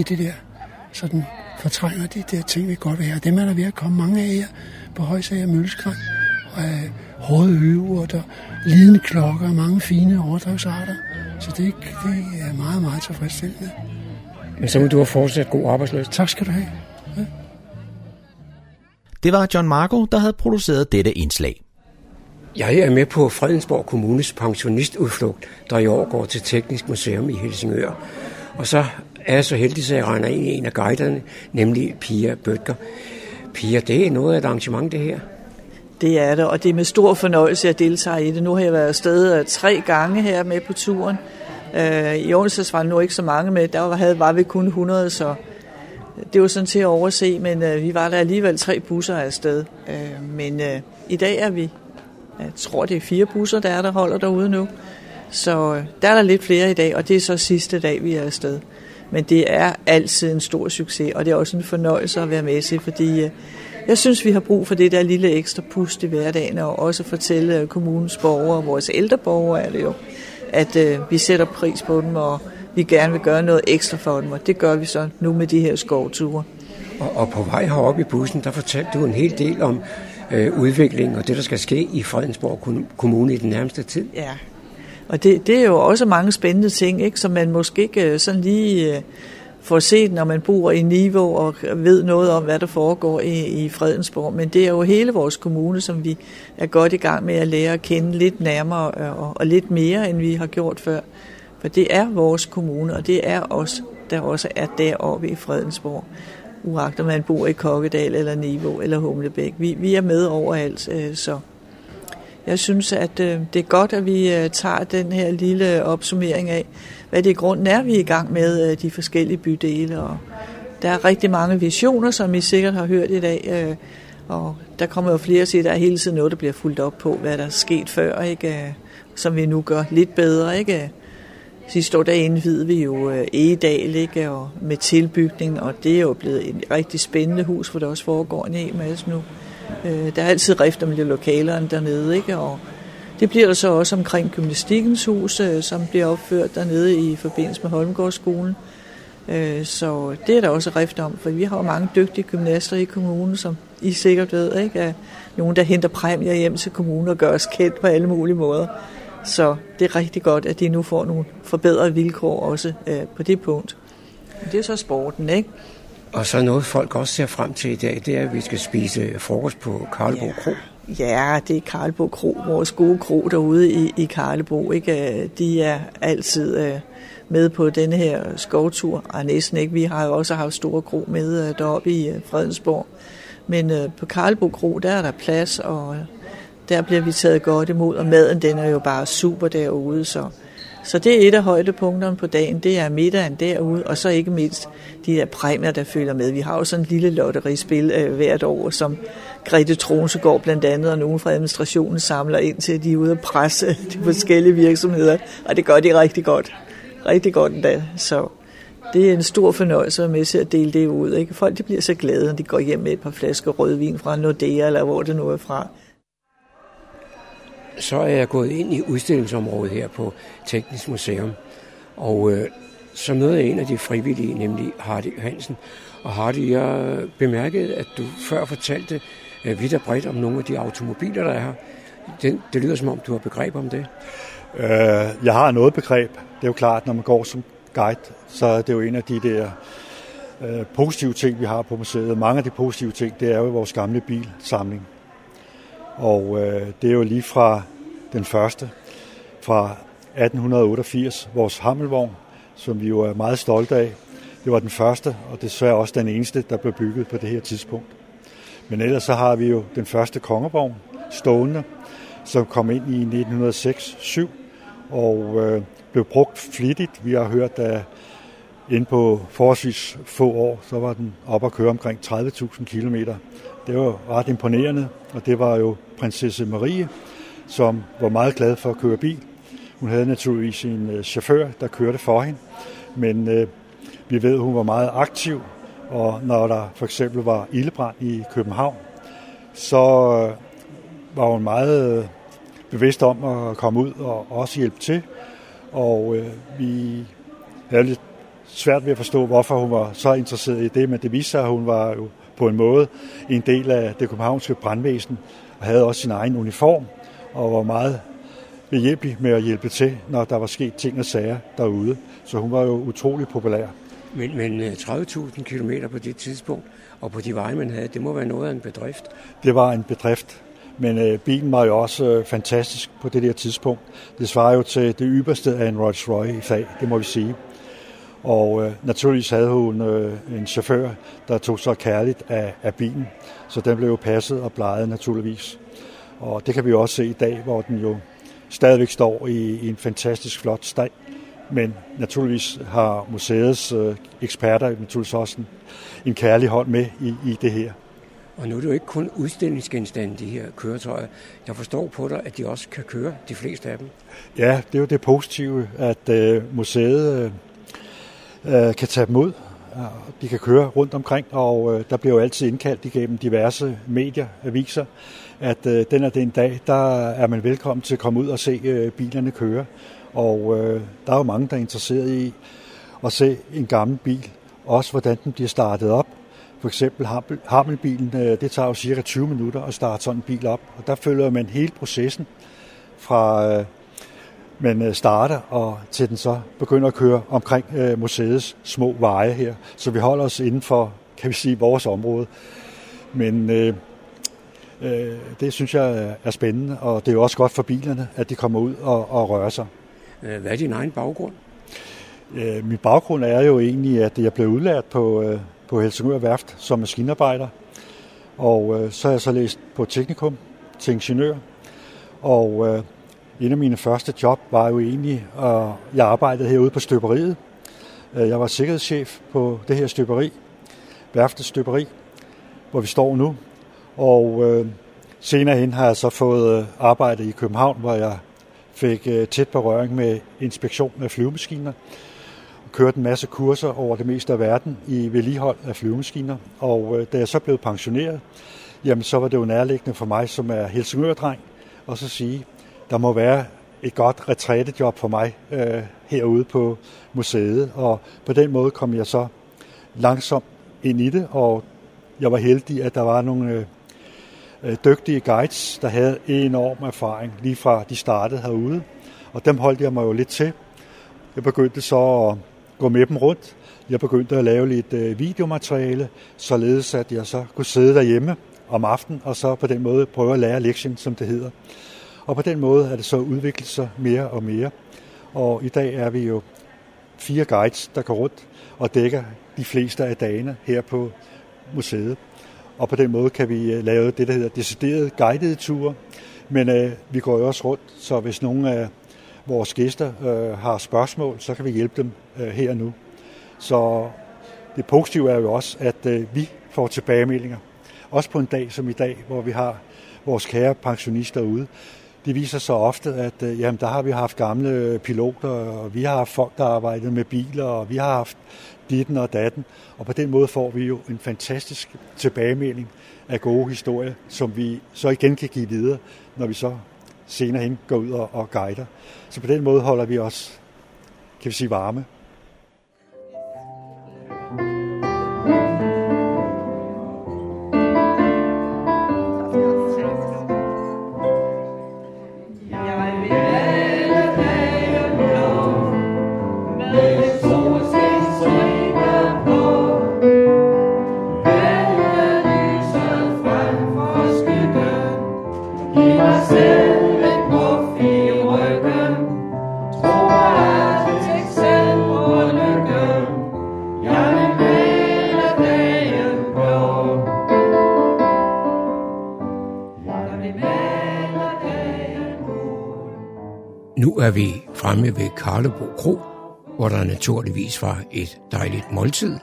i det der, så den fortrænger de der ting, vi godt vil have. Dem er der ved at komme mange af her på Højsager Mølleskræn. Øh, hårde øveurter, lidende klokker og mange fine overdrevsarter. Så det, det er meget, meget tilfredsstillende. Men så må du have fortsat god arbejdsløst. Tak skal du have. Ja. Det var John Marco, der havde produceret dette indslag. Jeg er med på Fredensborg Kommunes pensionistudflugt, der i år går til Teknisk Museum i Helsingør. Og så er så heldig, at jeg render ind i en af guiderne, nemlig Pia Bøtger. Pia, det er noget af et arrangement, det her. Det er det, og det er med stor fornøjelse, at jeg deltager i det. Nu har jeg været afsted øh, tre gange her med på turen. Øh, I onsdags var der nu ikke så mange med, der var, var vi kun 100, så det var sådan til at overse, men øh, vi var der alligevel tre busser afsted. Men i dag er vi, jeg tror det er fire busser, der er, der holder derude nu. Så der er der lidt flere i dag, og det er så sidste dag, vi er afsted. Men det er altid en stor succes, og det er også en fornøjelse at være med til, fordi jeg synes, vi har brug for det der lille ekstra pust i hverdagen, og også fortælle kommunens borgere, vores ældre borgere er det jo, at øh, vi sætter pris på dem, og vi gerne vil gøre noget ekstra for dem, og det gør vi så nu med de her skovture. Og, og på vej herop i bussen, der fortalte du en hel del om øh, udviklingen og det, der skal ske i Fredensborg Kommune i den nærmeste tid. Ja, og det, det er jo også mange spændende ting, ikke, som man måske ikke øh, sådan lige... Øh, får set, når man bor i Niveau og ved noget om, hvad der foregår i, i Fredensborg. Men det er jo hele vores kommune, som vi er godt i gang med at lære at kende lidt nærmere øh, og, og lidt mere, end vi har gjort før. For det er vores kommune, og det er os, der også er deroppe i Fredensborg. Uagtet man bor i Kokkedal eller Niveau eller Humlebæk. Vi, vi er med overalt, så jeg synes, at øh, det er godt, at vi øh, tager den her lille opsummering af, hvad det i grunden er, vi er i gang med øh, de forskellige bydele. Og der er rigtig mange visioner, som I sikkert har hørt i dag, og der kommer jo flere til, der er hele tiden noget, der bliver fuldt op på, hvad der er sket før, ikke? Som vi nu gør lidt bedre. Ikke? Sidste år der indvidede vi jo Egedal ikke? Og med tilbygning, og det er jo blevet et rigtig spændende hus, hvor der også foregår en hel masse nu. Øh, der er altid rift om de lokalerne dernede, ikke? og det bliver der så også omkring gymnastikkens hus, øh, som bliver opført dernede i forbindelse med Holmgårdsskolen. Øh, så det er der også rift om, for vi har jo mange dygtige gymnaster i kommunen, som I sikkert ved, ikke? Er nogen, der henter præmier hjem til kommunen og gør os kendt på alle mulige måder. Så det er rigtig godt, at de nu får nogle forbedrede vilkår også øh, på det punkt. Det er så sporten, ikke? Og så noget folk også ser frem til i dag, det er, at vi skal spise frokost på Karlbo ja. Kro. Ja, det er Karlebo Kro, vores gode kro derude i, i Karlebo. Ikke? De er altid øh, med på denne her skovtur. Og næsten ikke. Vi har jo også haft store kro med øh, deroppe i øh, Fredensborg. Men øh, på Karlebo Kro, der er der plads, og Der bliver vi taget godt imod, og maden den er jo bare super derude, så... Så det er et af højdepunkterne på dagen, det er middagen derude, og så ikke mindst de der præmier, der følger med. Vi har jo sådan en lille lotterispil øh, hvert år, som Grete Tronsegård blandt andet, og nogen fra administrationen samler ind til, de er ude og presse (laughs) de forskellige virksomheder, og det gør de rigtig godt. Rigtig godt endda, så det er en stor fornøjelse at med til at dele det ud. Ikke? Folk de bliver så glade, når de går hjem med et par flasker rødvin fra Nordea, eller hvor det nu er fra så er jeg gået ind i udstillingsområdet her på Teknisk Museum. Og øh, så møder jeg en af de frivillige, nemlig Hardy Hansen. Og Hardy, jeg bemærkede, at du før fortalte øh, vidt og bredt om nogle af de automobiler, der er her. Det, det lyder som om, du har begreb om det. Øh, jeg har noget begreb. Det er jo klart, når man går som guide, så er det jo en af de der øh, positive ting, vi har på museet. Mange af de positive ting, det er jo vores gamle bilsamling. Og øh, det er jo lige fra den første, fra 1888, vores Hammelvogn, som vi jo er meget stolte af. Det var den første, og desværre også den eneste, der blev bygget på det her tidspunkt. Men ellers så har vi jo den første kongeborg, stående, som kom ind i 1906-7 og øh, blev brugt flittigt. Vi har hørt, at inden på forholdsvis få år, så var den op at køre omkring 30.000 km. Det var ret imponerende, og det var jo prinsesse Marie, som var meget glad for at køre bil. Hun havde naturligvis en øh, chauffør, der kørte for hende, men øh, vi ved, at hun var meget aktiv, og når der for eksempel var ildebrand i København, så øh, var hun meget øh, bevidst om at komme ud og også hjælpe til. Og øh, vi havde lidt svært ved at forstå, hvorfor hun var så interesseret i det, men det viste sig, at hun var jo på en måde en del af det københavnske brandvæsen, og havde også sin egen uniform, og var meget behjælpelig med at hjælpe til, når der var sket ting og sager derude. Så hun var jo utrolig populær. Men, men 30.000 øh, km på det tidspunkt, og på de veje, man havde, det må være noget af en bedrift. Det var en bedrift, men øh, bilen var jo også øh, fantastisk på det der tidspunkt. Det svarer jo til det ypperste af en Rolls Royce i fag, det må vi sige. Og øh, naturligvis havde hun øh, en chauffør, der tog så kærligt af, af bilen, så den blev jo passet og bleget naturligvis. Og det kan vi jo også se i dag, hvor den jo stadigvæk står i, i en fantastisk flot stand. Men naturligvis har museets øh, eksperter naturligvis også en, en kærlig hånd med i, i det her. Og nu er det jo ikke kun udstillingsgenstande, de her køretøjer. Jeg forstår på dig, at de også kan køre, de fleste af dem. Ja, det er jo det positive, at øh, museet øh, øh, kan tage dem ud. De kan køre rundt omkring, og øh, der bliver jo altid indkaldt igennem diverse medier, aviser, at øh, den er den dag, der er man velkommen til at komme ud og se øh, bilerne køre. Og øh, der er jo mange, der er interesseret i at se en gammel bil, også hvordan den bliver startet op. For eksempel Hammelbilen, øh, det tager jo cirka 20 minutter at starte sådan en bil op, og der følger man hele processen fra øh, man øh, starter og til den så begynder at køre omkring øh, museets små veje her. Så vi holder os inden for, kan vi sige, vores område. Men øh, det synes jeg er spændende, og det er jo også godt for bilerne, at de kommer ud og, og rører sig. Øh, hvad er din egen baggrund? Øh, min baggrund er jo egentlig, at jeg blev udlært på, øh, på Helsingør Værft som maskinarbejder. Og øh, så har jeg så læst på teknikum til ingeniør. Og øh, en af mine første job var jo egentlig, at jeg arbejdede herude på støberiet. Øh, jeg var sikkerhedschef på det her støberi, værftets støberi, hvor vi står nu. Og øh, senere hen har jeg så fået øh, arbejde i København, hvor jeg fik øh, tæt berøring med inspektion af flyvemaskiner. Og kørte en masse kurser over det meste af verden i vedligehold af flyvemaskiner. Og øh, da jeg så blev pensioneret, jamen så var det jo nærliggende for mig, som er Helsingør-dreng, og så sige, der må være et godt retrætejob for mig øh, herude på museet. Og på den måde kom jeg så langsomt ind i det, og jeg var heldig, at der var nogle øh Øh, dygtige guides, der havde enorm erfaring, lige fra de startede herude. Og dem holdt jeg mig jo lidt til. Jeg begyndte så at gå med dem rundt. Jeg begyndte at lave lidt øh, videomateriale, således at jeg så kunne sidde derhjemme om aftenen, og så på den måde prøve at lære lektien, som det hedder. Og på den måde er det så udviklet sig mere og mere. Og i dag er vi jo fire guides, der går rundt og dækker de fleste af dagene her på museet. Og på den måde kan vi øh, lave det, der hedder deciderede guidede ture. Men øh, vi går jo også rundt, så hvis nogen af vores gæster øh, har spørgsmål, så kan vi hjælpe dem øh, her og nu. Så det positive er jo også, at øh, vi får tilbagemeldinger. Også på en dag som i dag, hvor vi har vores kære pensionister ude. Det viser så ofte, at øh, jamen, der har vi haft gamle øh, piloter, og vi har haft folk, der arbejdet med biler, og vi har haft ditten og datten. Og på den måde får vi jo en fantastisk tilbagemelding af gode historier, som vi så igen kan give videre, når vi så senere hen går ud og, og guider. Så på den måde holder vi os, kan vi sige, varme. Karlebo Kro, hvor der naturligvis var et dejligt måltid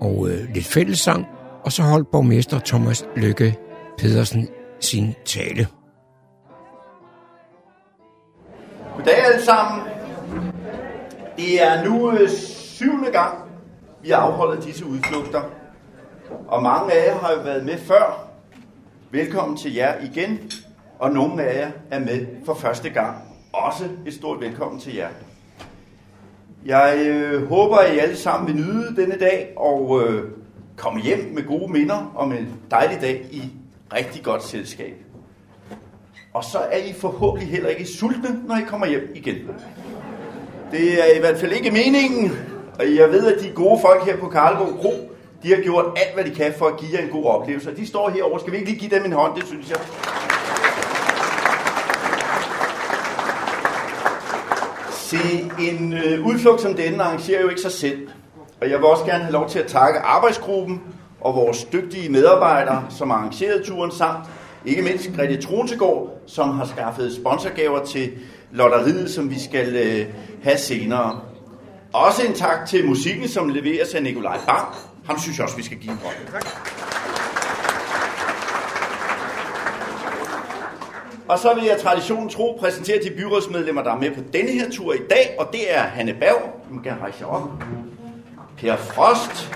og øh, lidt fællessang, og så holdt borgmester Thomas Lykke Pedersen sin tale. Goddag alle sammen. Det er nu øh, syvende gang, vi afholder disse udflugter. Og mange af jer har jo været med før. Velkommen til jer igen. Og nogle af jer er med for første gang. Også et stort velkommen til jer. Jeg øh, håber, at I alle sammen vil nyde denne dag og øh, komme hjem med gode minder om en dejlig dag i rigtig godt selskab. Og så er I forhåbentlig heller ikke sultne, når I kommer hjem igen. Det er i hvert fald ikke meningen, og jeg ved, at de gode folk her på Karlbo Kro, de har gjort alt, hvad de kan for at give jer en god oplevelse. Og de står herovre. Skal vi ikke lige give dem en hånd, det synes jeg. Se, en øh, udflugt som denne arrangerer jo ikke sig selv. Og jeg vil også gerne have lov til at takke arbejdsgruppen og vores dygtige medarbejdere, som har arrangeret turen, samt ikke mindst Grete Tronsegård, som har skaffet sponsorgaver til lotteriet, som vi skal øh, have senere. Også en tak til musikken, som leveres af Nikolaj Bang. Ham synes jeg også, vi skal give en hånd. Tak. Og så vil jeg traditionen tro præsentere de byrådsmedlemmer, der er med på denne her tur i dag, og det er Hanne Berg, du kan gerne rejse jer op, Per Frost,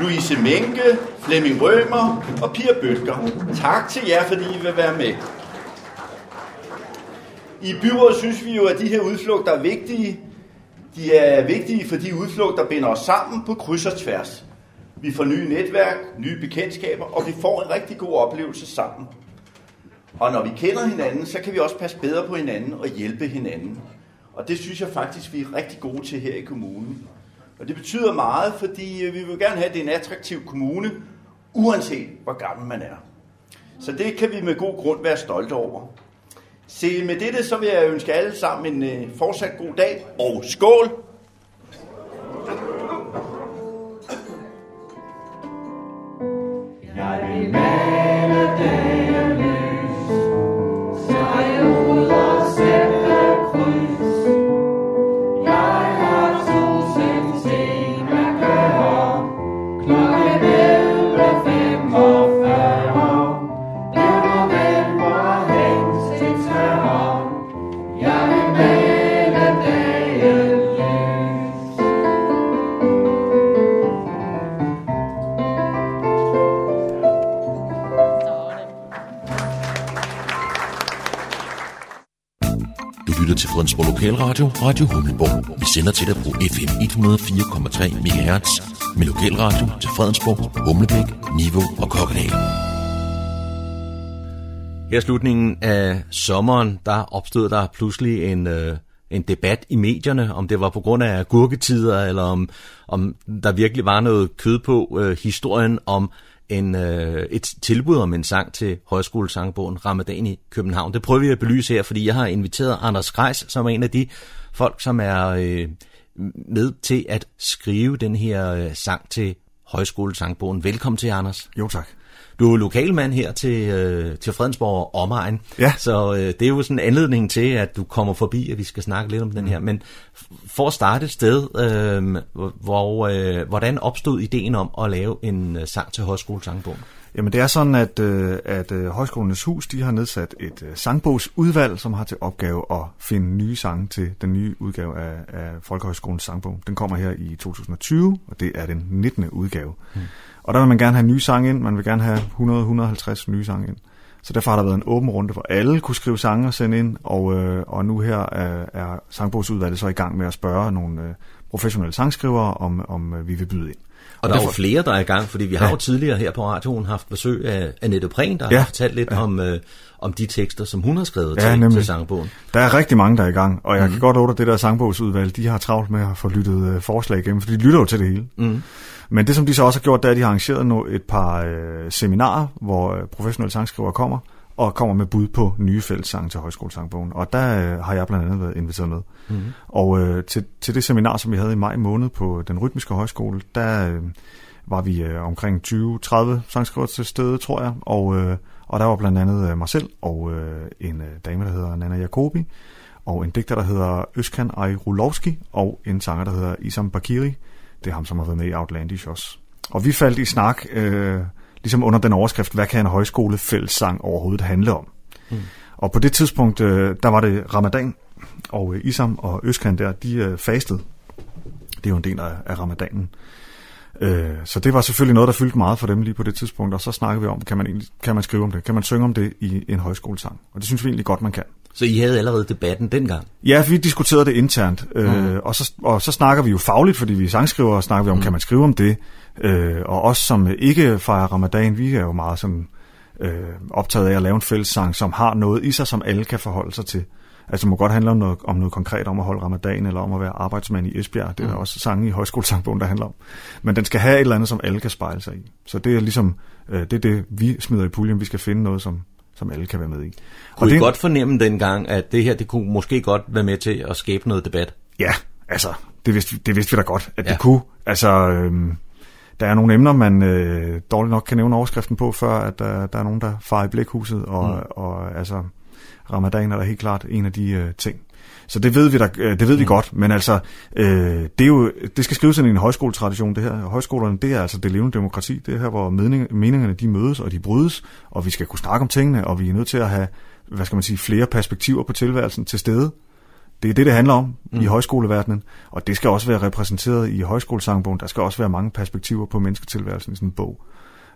Louise Menke, Flemming Rømer og Pia Bøtger. Tak til jer, fordi I vil være med. I byrådet synes vi jo, at de her udflugter er vigtige. De er vigtige, for de udflugter binder os sammen på kryds og tværs. Vi får nye netværk, nye bekendtskaber, og vi får en rigtig god oplevelse sammen. Og når vi kender hinanden, så kan vi også passe bedre på hinanden og hjælpe hinanden. Og det synes jeg faktisk, vi er rigtig gode til her i kommunen. Og det betyder meget, fordi øh, vi vil gerne have, at det er en attraktiv kommune, uanset hvor gammel man er. Så det kan vi med god grund være stolte over. Se, med dette så vil jeg ønske alle sammen en øh, fortsat god dag, og skål! Lokalradio, Radio Humleborg. Vi sender til dig på FM 104,3 MHz med lokalradio til Fredensborg, Humlebæk, Niveau og Kokkedal. Her slutningen af sommeren, der opstod der pludselig en, øh, en debat i medierne, om det var på grund af gurketider, eller om, om der virkelig var noget kød på øh, historien om en, øh, et tilbud om en sang til højskolesangbogen Ramadan i København. Det prøver vi at belyse her, fordi jeg har inviteret Anders Grejs, som er en af de folk, som er øh, med til at skrive den her øh, sang til højskolesangbogen. Velkommen til, Anders. Jo, tak. Du er lokalmand her til, øh, til Fredensborg og omegn, Ja. så øh, det er jo sådan en anledning til, at du kommer forbi, at vi skal snakke lidt om den her. Men for at starte et sted, øh, hvor, øh, hvordan opstod ideen om at lave en øh, sang til Højskolesangbogen? Jamen det er sådan, at, øh, at øh, Højskolernes Hus de har nedsat et øh, sangbogsudvalg, som har til opgave at finde nye sange til den nye udgave af, af Folkehøjskolens sangbog. Den kommer her i 2020, og det er den 19. udgave. Mm. Og der vil man gerne have nye sange ind, man vil gerne have 100-150 nye sange ind. Så derfor har der været en åben runde, hvor alle kunne skrive sange og sende ind, og, øh, og nu her er, er sangbogsudvalget så i gang med at spørge nogle øh, professionelle sangskrivere, om, om øh, vi vil byde ind. Og der er jo derfor- flere, der er i gang, fordi vi har Ja. jo tidligere her på radioen haft besøg af Annette Prehn, der Ja. har fortalt lidt Ja. om, øh, om de tekster, som hun har skrevet Ja, til, nemlig. til sangbogen. Der er rigtig mange, der er i gang, og jeg mm. Kan godt love dig, det der sangbogsudvalg, de har travlt med at få lyttet øh, forslag igennem, for de lytter jo til det hele. Mhm. Men det, som de så også har gjort, det er, at de har arrangeret nu et par øh, seminarer, hvor øh, professionelle sangskrivere kommer, og kommer med bud på nye fællessange til Højskolesangbogen. Og der øh, har jeg blandt andet været inviteret med. Mhm. Og øh, til, til det seminar, som vi havde i maj måned på den rytmiske højskole, der øh, var vi øh, omkring 20-30 sangskrivere til stede, tror jeg. Og, øh, og der var blandt andet øh, mig selv og øh, en øh, dame, der hedder Nana Jacobi, og en digter, der hedder Øskan Ajrulovski, og en sanger, der hedder Isam Bakiri. Det er ham, som har været med i Outlandish også. Og vi faldt i snak, øh, ligesom under den overskrift, hvad kan en højskolefællessang overhovedet handle om? Mm. Og på det tidspunkt, øh, der var det ramadan, og øh, Isam og Øskan der, de øh, fastede. Det er jo en del af, af ramadanen. Øh, så det var selvfølgelig noget, der fyldte meget for dem lige på det tidspunkt, og så snakkede vi om, kan man, egentlig, kan man skrive om det? Kan man synge om det i en højskolesang? Og det synes vi egentlig godt, man kan. Så I havde allerede debatten dengang? Ja, vi diskuterede det internt, øh, Mhm. og, så, og så snakker vi jo fagligt, fordi vi er sangskrivere, og snakker vi om, mm. kan man skrive om det? Øh, og os, som ikke fejrer ramadan, vi er jo meget sådan, øh, optaget af at lave en fællessang, som har noget i sig, som alle kan forholde sig til. Altså det må godt handle om noget, om noget konkret, om at holde ramadan, eller om at være arbejdsmand i Esbjerg. Det er Mm. også sange i højskolesangbogen, der handler om. Men den skal have et eller andet, som alle kan spejle sig i. Så det er ligesom, øh, det er det, vi smider i puljen. Vi skal finde noget, som, som alle kan være med i. Kunne I det, godt fornemme dengang, at det her det kunne måske godt være med til at skabe noget debat? Ja, altså, det vidste, vi- det vidste vi da godt, at Ja. det kunne. Altså, øhm, der er nogle emner, man øh, dårligt nok kan nævne overskriften på, før at der, der er nogen, der farer i blækhuset, og, Mm. mm. og altså, ramadan er da helt klart en af de øh, ting. Så det ved vi, der, øh, det ved vi godt, men altså, øh, det, er jo, det skal skrives ind i en højskoletradition, det her. Højskolerne, det er altså det levende demokrati, det er her, hvor mening, meningerne de mødes, og de brydes, og vi skal kunne snakke om tingene, og vi er nødt til at have, hvad skal man sige, flere perspektiver på tilværelsen til stede. Det er det, det handler om mm. i højskoleverdenen, og det skal også være repræsenteret i højskolesangbogen. Der skal også være mange perspektiver på mennesketilværelsen i sådan en bog,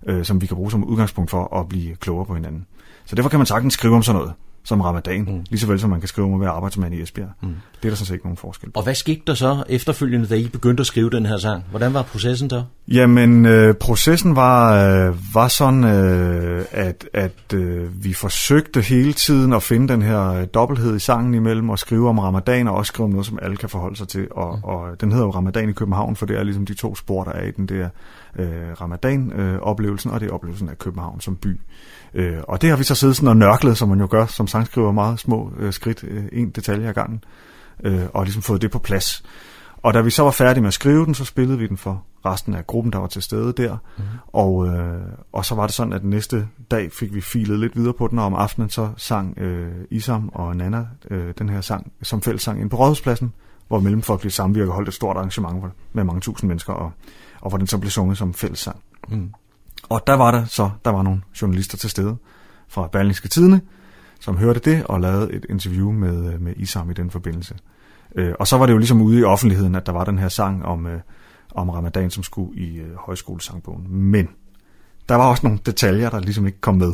øh, som vi kan bruge som udgangspunkt for at blive klogere på hinanden. Så derfor kan man sagtens skrive om sådan noget, som ramadan, mm. lige så vel som man kan skrive om at være arbejdsmand i Esbjerg. Mm. Det er der sådan set ikke nogen forskel på. Og hvad skete der så efterfølgende, da I begyndte at skrive den her sang? Hvordan var processen der? Jamen, øh, processen var, øh, var sådan, øh, at, at øh, vi forsøgte hele tiden at finde den her øh, dobbelthed i sangen imellem og skrive om ramadan og også skrive om noget, som alle kan forholde sig til. Og, mm. og den hedder jo Ramadan i København, for det er ligesom de to spor, der er i den. Det er øh, Ramadan-oplevelsen, og det er oplevelsen af København som by. Øh, og det har vi så siddet sådan og nørklet, som man jo gør som sangskriver, meget små øh, skridt, øh, en detalje ad gangen, øh, og ligesom fået det på plads. Og da vi så var færdige med at skrive den, så spillede vi den for resten af gruppen, der var til stede der. Mm. Og, øh, og så var det sådan, at næste dag fik vi filet lidt videre på den, og om aftenen så sang øh, Isam og Nana øh, den her sang som fællessang ind på Rådhuspladsen, hvor Mellemfolkeligt Samvirke holdt et stort arrangement med mange tusind mennesker, og, og hvor den så blev sunget som fællessang. Mm. Og der var der så, der var nogle journalister til stede fra Berlingske Tidene, som hørte det og lavede et interview med, øh, med Isam i den forbindelse. Øh, og så var det jo ligesom ude i offentligheden, at der var den her sang om, øh, om ramadan, som skulle i øh, højskolesangbogen. Men der var også nogle detaljer, der ligesom ikke kom med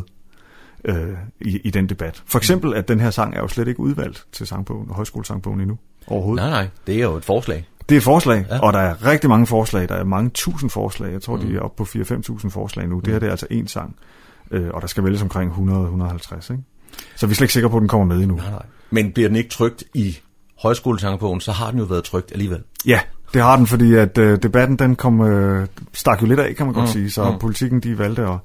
øh, i, i den debat. For eksempel, at den her sang er jo slet ikke udvalgt til sangbogen og højskolesangbogen endnu overhovedet. Nej, nej, det er jo et forslag. Det er forslag, Ja. og der er rigtig mange forslag. Der er mange tusind forslag. Jeg tror, mm. Mm. de er oppe på 4-5.000 forslag nu. Det her det er altså én sang, øh, og der skal vælges omkring 100-150. Ikke? Så vi er slet ikke sikre på, at den kommer med endnu. Nej, nej. Men bliver den ikke trygt i højskolesangbogen, så har den jo været trygt alligevel. Ja, det har den, fordi at øh, debatten den kom, øh, stak jo lidt af, kan man godt Mm, sige. Så mm. politikken de valgte at,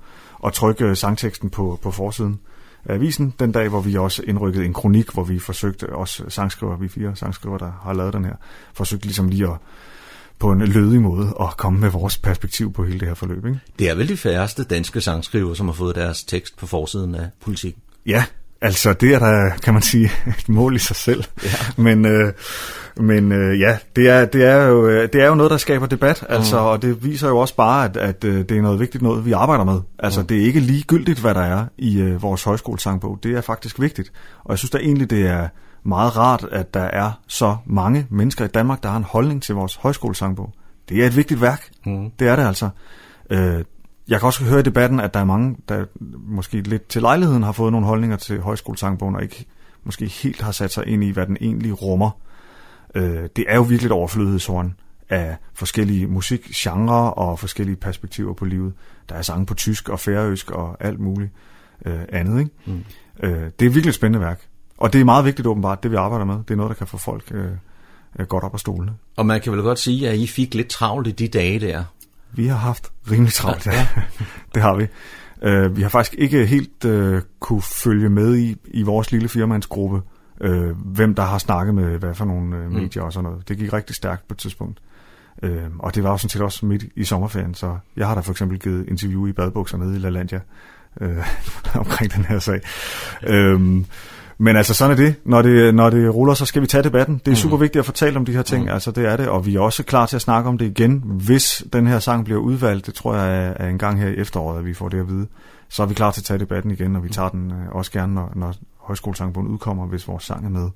at trykke øh, sangteksten på, på forsiden af avisen den dag, hvor vi også indrykkede en kronik, hvor vi forsøgte, også sangskriver, vi fire sangskriver, der har lavet den her, forsøgte ligesom lige at på en lødig måde at komme med vores perspektiv på hele det her forløb. Ikke? Det er vel de færreste danske sangskriver, som har fået deres tekst på forsiden af politik. Ja, altså det er der, kan man sige, (laughs) et mål i sig selv. Ja. Men, øh, men øh, ja, det er, det, er jo, øh, det er jo noget, der skaber debat, altså, mm. og det viser jo også bare, at, at øh, det er noget vigtigt noget, vi arbejder med. Altså mm. det er ikke ligegyldigt, hvad der er i øh, vores højskolesangbog. Det er faktisk vigtigt. Og jeg synes da egentlig, det er meget rart, at der er så mange mennesker i Danmark, der har en holdning til vores højskolesangbog. Det er et vigtigt værk. Mm. Det er det altså. Øh, jeg kan også høre i debatten, at der er mange, der måske lidt til lejligheden har fået nogle holdninger til højskolesangbogen, og ikke måske helt har sat sig ind i, hvad den egentlig rummer. Øh, det er jo virkelig et overflødighedshorn af forskellige musikgenre og forskellige perspektiver på livet. Der er sange på tysk og færøsk og alt muligt øh, andet. Ikke? Mm. Øh, det er virkelig et spændende værk. Og det er meget vigtigt åbenbart, det vi arbejder med. Det er noget, der kan få folk øh, godt op af stolene. Og man kan vel godt sige, at I fik lidt travlt i de dage der. Vi har haft rimelig travlt, ja. (laughs) det har vi. Uh, vi har faktisk ikke helt uh, kunne følge med i, i vores lille firmandsgruppe, uh, hvem der har snakket med hvad for nogle uh, medier mm. og sådan noget. Det gik rigtig stærkt på et tidspunkt. Uh, og det var jo sådan set også midt i sommerferien, så jeg har da for eksempel givet interview i badebukser nede i LaLandia uh, (laughs) omkring den her sag. Uh, men altså sådan er det. Når, det. når det ruller, så skal vi tage debatten. Det er mm. super vigtigt at fortælle om de her ting. Mm. Altså det er det. Og vi er også klar til at snakke om det igen, hvis den her sang bliver udvalgt. Det tror jeg er en gang her i efteråret, at vi får det at vide. Så er vi klar til at tage debatten igen, og vi tager den øh, også gerne, når, når højskolesangbogen udkommer, hvis vores sang er med.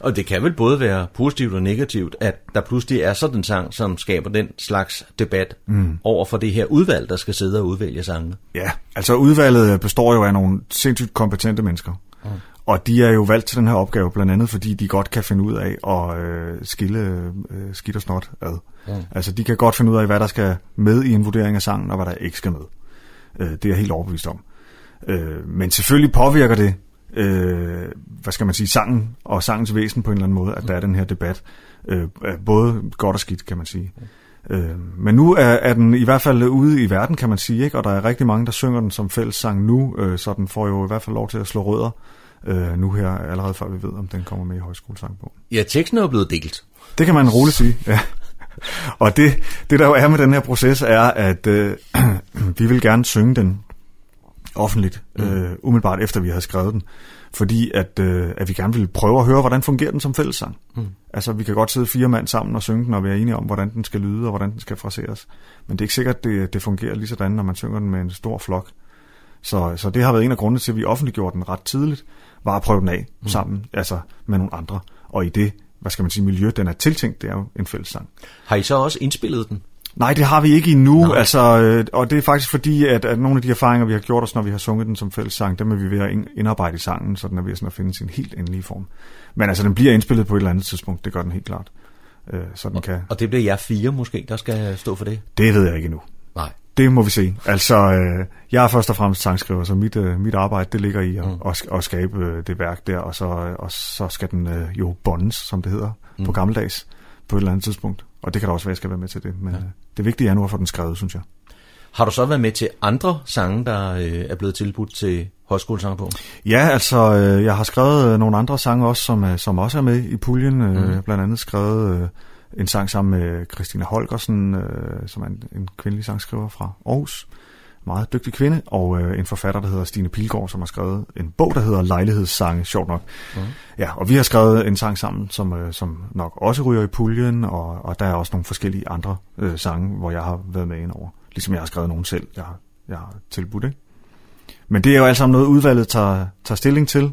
Og det kan vel både være positivt og negativt, at der pludselig er sådan en sang, som skaber den slags debat mm. over for det her udvalg, der skal sidde og udvælge sangene. Ja, altså udvalget består jo af nogle sindssygt kompetente mennesker. Mm. Og de er jo valgt til den her opgave, blandt andet fordi de godt kan finde ud af at øh, skille øh, skidt og snot ad. Ja. Altså de kan godt finde ud af, hvad der skal med i en vurdering af sangen, og hvad der ikke skal med. Øh, det er jeg helt overbevist om. Øh, men selvfølgelig påvirker det, øh, hvad skal man sige, sangen og sangens væsen på en eller anden måde, at der er den her debat. Øh, både godt og skidt, kan man sige. Øh, men nu er, er den i hvert fald ude i verden, kan man sige, ikke? og der er rigtig mange, der synger den som fællessang nu, øh, så den får jo i hvert fald lov til at slå rødder øh, nu her, allerede før vi ved, om den kommer med i højskolesangbogen. Ja, teksten er jo blevet delt. Det kan man roligt sige, ja. Og det, det der jo er med den her proces, er, at øh, (clears throat) vi vil gerne synge den offentligt, mm. øh, umiddelbart efter vi har skrevet den. Fordi at, øh, at vi gerne vil prøve at høre, hvordan fungerer den som fællessang. Mm. Altså, vi kan godt sidde fire mand sammen og synge den, og være enige om, hvordan den skal lyde, og hvordan den skal fraseres. Men det er ikke sikkert, at det, det fungerer lige sådan, når man synger den med en stor flok. Så, så det har været en af grundene til, at vi offentliggjorde den ret tidligt var at prøve den af mm. sammen, altså med nogle andre. Og i det, hvad skal man sige, miljø, den er tiltænkt, det er jo en fællessang. Har I så også indspillet den? Nej, det har vi ikke endnu, Nej. altså, øh, og det er faktisk fordi, at, at nogle af de erfaringer, vi har gjort os, når vi har sunget den som fællessang, dem er vi ved at indarbejde i sangen, så den er ved sådan at finde sin helt endelige form. Men altså, den bliver indspillet på et eller andet tidspunkt, det gør den helt klart. Øh, så den og, kan... og det bliver jer fire måske, der skal stå for det? Det ved jeg ikke endnu. Det må vi se. Altså, øh, jeg er først og fremmest sangskriver, så mit, øh, mit arbejde, det ligger i at, mm. at, at skabe øh, det værk der, og så, og så skal den øh, jo bondes, som det hedder, mm. på gammeldags, på et eller andet tidspunkt. Og det kan da også være, at jeg skal være med til det. Men ja. øh, det vigtige er nu at få den skrevet, synes jeg. Har du så været med til andre sange, der øh, er blevet tilbudt til på? Ja, altså, øh, jeg har skrevet øh, nogle andre sange også, som, øh, som også er med i puljen. Øh, mm. Blandt andet skrevet... Øh, en sang sammen med Christina Holgersen, øh, som er en, en kvindelig sangskriver fra Aarhus. Meget dygtig kvinde, og øh, en forfatter, der hedder Stine Pilgaard, som har skrevet en bog, der hedder Lejlighedssange, sjovt nok. Mm. Ja, og vi har skrevet en sang sammen, som, øh, som nok også ryger i puljen, og, og der er også nogle forskellige andre øh, sange, hvor jeg har været med ind over. Ligesom jeg har skrevet nogle selv, jeg jeg har tilbudt, ikke? Men det er jo alt sammen noget, udvalget tager, tager stilling til.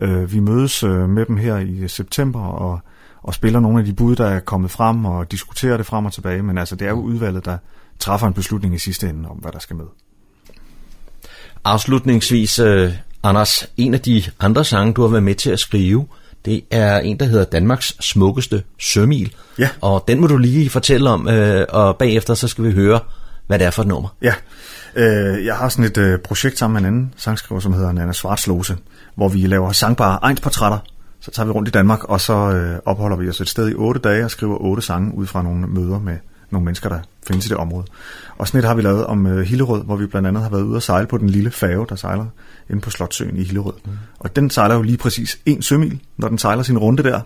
Øh, vi mødes øh, med dem her i september, og og spiller nogle af de bud, der er kommet frem, og diskuterer det frem og tilbage. Men altså, det er jo udvalget, der træffer en beslutning i sidste ende om, hvad der skal med. Afslutningsvis, uh, Anders, en af de andre sange, du har været med til at skrive, det er en, der hedder Danmarks smukkeste sømil. Ja. Og den må du lige fortælle om, uh, og bagefter så skal vi høre, hvad det er for et nummer. Ja, uh, jeg har sådan et uh, projekt sammen med en anden sangskriver, som hedder Nana Svartslose, hvor vi laver sangbare egensportrætter så tager vi rundt i Danmark, og så øh, opholder vi os et sted i otte dage og skriver otte sange ud fra nogle møder med nogle mennesker, der findes i det område. Og sådan et har vi lavet om øh, Hillerød, hvor vi blandt andet har været ude og sejle på den lille færge, der sejler inde på Slotsøen i Hillerød. Mm. Og den sejler jo lige præcis en sømil, når den sejler sin runde der,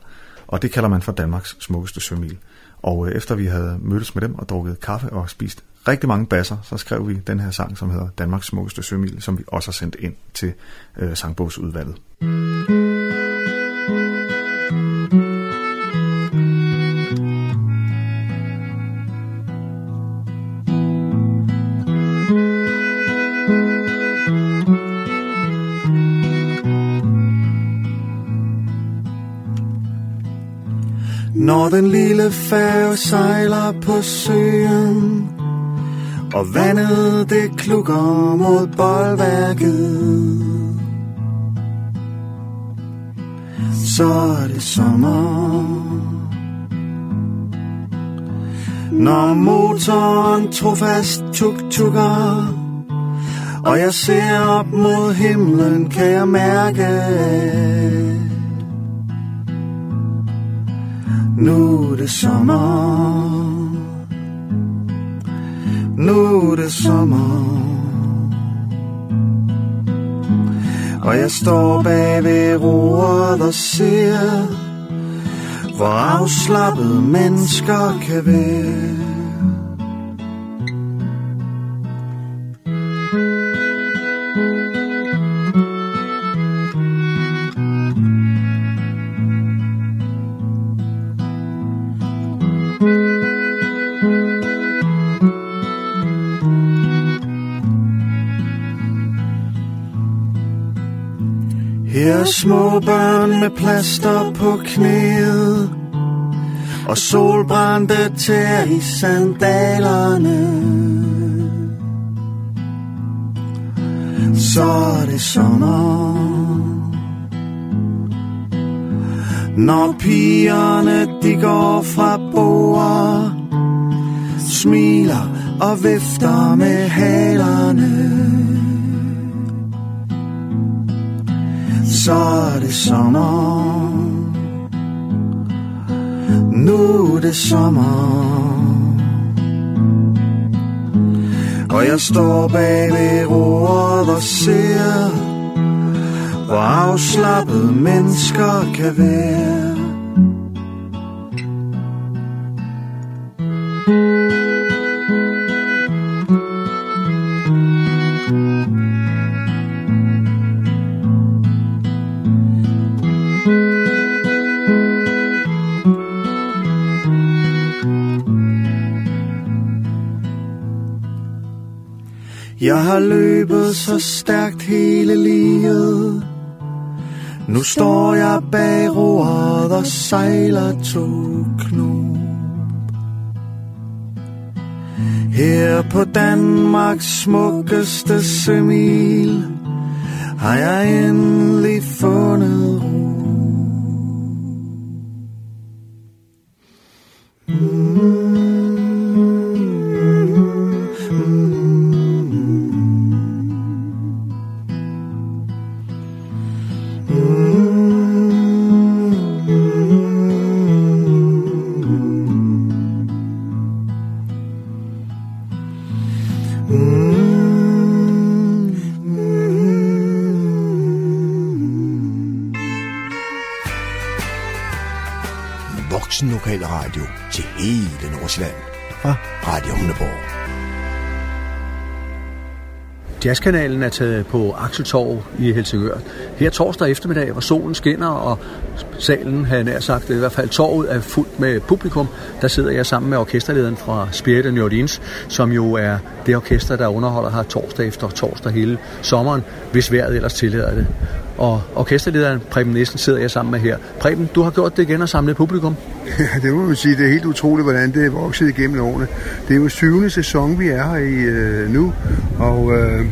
og det kalder man for Danmarks smukkeste sømil. Og øh, efter vi havde mødtes med dem og drukket kaffe og spist rigtig mange basser, så skrev vi den her sang, som hedder Danmarks smukkeste sømil, som vi også har sendt ind til øh, sangbogsudvalget. Når den lille færge sejler på søen. Og vandet det klukker mod boldværket. Så er det sommer. Når motoren trofast tuk-tukker Og jeg ser op mod himlen kan jeg mærke Nu er det sommer. Nu er det sommer. Og jeg står bag ved roret og ser Hvor afslappet mennesker kan være. Her små børn med plaster på knæet. Og solbrændte tæer i sandalerne. Så er det sommer. Når pigerne de går fra bord Smiler og vifter med halerne. Så er det sommer. Nu er det sommer. Og jeg står bag ved roret og ser Hvor afslappet mennesker kan være. Jeg har løbet så stærkt hele livet. Nu står jeg bag roret og sejler to knop. Her på Danmarks smukkeste semil Har jeg endelig fundet Jazzkanalen er taget på Akseltorv i Helsingør. Her torsdag eftermiddag, hvor solen skinner, og salen, havde nær sagt, i hvert fald torvet er fuldt med publikum. Der sidder jeg sammen med orkesterlederen fra Spirit of New Orleans, som jo er det orkester, der underholder her torsdag efter torsdag hele sommeren, hvis vejret ellers tillader det. Og orkesterlederen Preben Nielsen sidder jeg sammen med her. Preben, du har gjort det igen og samlet publikum. Ja, (laughs) det må man sige. Det er helt utroligt, hvordan det er vokset igennem årene. Det er jo syvende sæson, vi er her i øh, nu, og øh,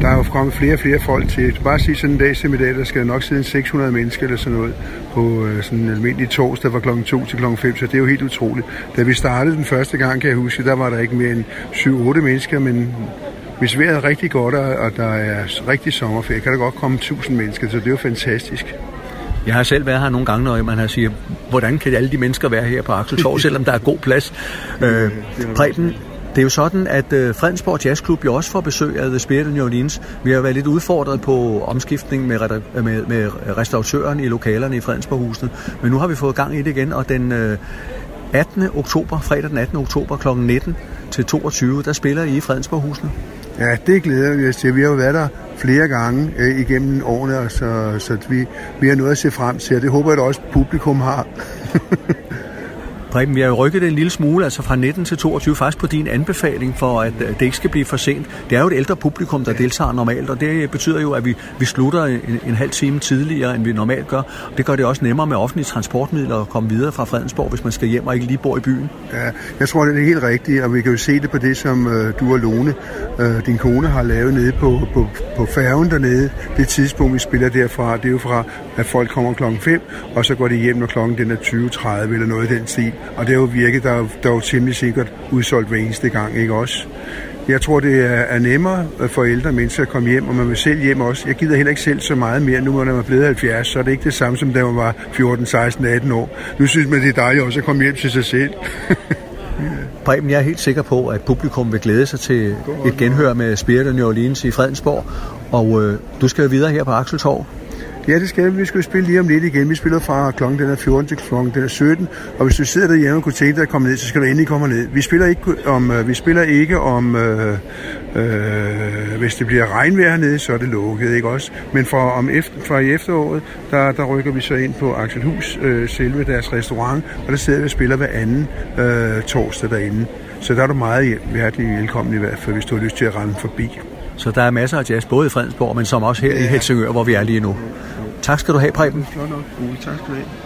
der er jo kommet flere og flere folk til. Jeg bare sige sådan en dag som i dag, der skal nok sidde 600 mennesker eller sådan noget på øh, sådan en almindelig torsdag fra klokken 2 til klokken 5, så det er jo helt utroligt. Da vi startede den første gang, kan jeg huske, der var der ikke mere end 7-8 mennesker, men hvis vejret er rigtig godt, og der er rigtig sommerferie, kan der godt komme 1000 mennesker, så det er jo fantastisk. Jeg har selv været her nogle gange, når man har siger, hvordan kan alle de mennesker være her på Akseltorv, (laughs) selvom der er god plads. Øh, Preben, det er jo sådan, at øh, Fredensborg Jazzklub jo også får besøg af The Spirit of New Orleans. Vi har været lidt udfordret på omskiftning med, med, med restauratøren i lokalerne i Fredensborghuset, men nu har vi fået gang i det igen, og den, øh, 18. oktober, fredag den 18. oktober kl. 19 til 22, der spiller I i Fredensborghusene. Ja, det glæder vi os til. Vi har jo været der flere gange øh, igennem årene, og så, så vi, vi har noget at se frem til, og det håber jeg da også publikum har. (laughs) Preben, vi har jo rykket det en lille smule, altså fra 19 til 22, faktisk på din anbefaling, for at øh, det ikke skal blive for sent. Det er jo et ældre publikum, der deltager normalt, og det betyder jo, at vi, vi slutter en, en halv time tidligere, end vi normalt gør. Det gør det også nemmere med offentlige transportmidler at komme videre fra Fredensborg, hvis man skal hjem og ikke lige bor i byen. Ja, jeg tror, det er helt rigtigt, og vi kan jo se det på det, som øh, du og Lone, øh, din kone, har lavet nede på, på, på færgen dernede. Det tidspunkt, vi spiller derfra, det er jo fra, at folk kommer klokken 5, og så går de hjem, når klokken den er 20.30 eller noget i den stil. Og det har jo virket, der, er- der er jo temmelig sikkert udsolgt hver eneste gang, ikke også? Jeg tror, det er, er nemmere for ældre mennesker at komme hjem, og man vil selv hjem også. Jeg gider heller ikke selv så meget mere. Nu, når man er blevet 70, så er det ikke det samme, som da man var 14, 16, 18 år. Nu synes man, det er dejligt også at komme hjem til sig selv. (laughs) Preben, jeg er helt sikker på, at publikum vil glæde sig til et genhør med Spirit of New Orleans i Fredensborg. Og øh, du skal jo videre her på Akseltorv. Ja, det skal vi. Vi skal spille lige om lidt igen. Vi spiller fra klokken den er 14 til klokken den er 17. Og hvis du sidder derhjemme og kunne tænke dig at komme ned, så skal du endelig komme ned. Vi spiller ikke om, øh, vi spiller ikke om øh, øh, hvis det bliver regnvejr hernede, så er det lukket, ikke også? Men for, om efter, fra i efteråret, der, der rykker vi så ind på Axelhus, øh, selve deres restaurant, og der sidder vi og spiller hver anden øh, torsdag derinde. Så der er du meget hjertelig velkommen i hvert fald, hvis du har lyst til at rende forbi. Så der er masser af jazz, både i Fredensborg, men som også her ja. i Helsingør, hvor vi er lige nu. Tak skal du have, Preben. Flot nok, Tak skal du have.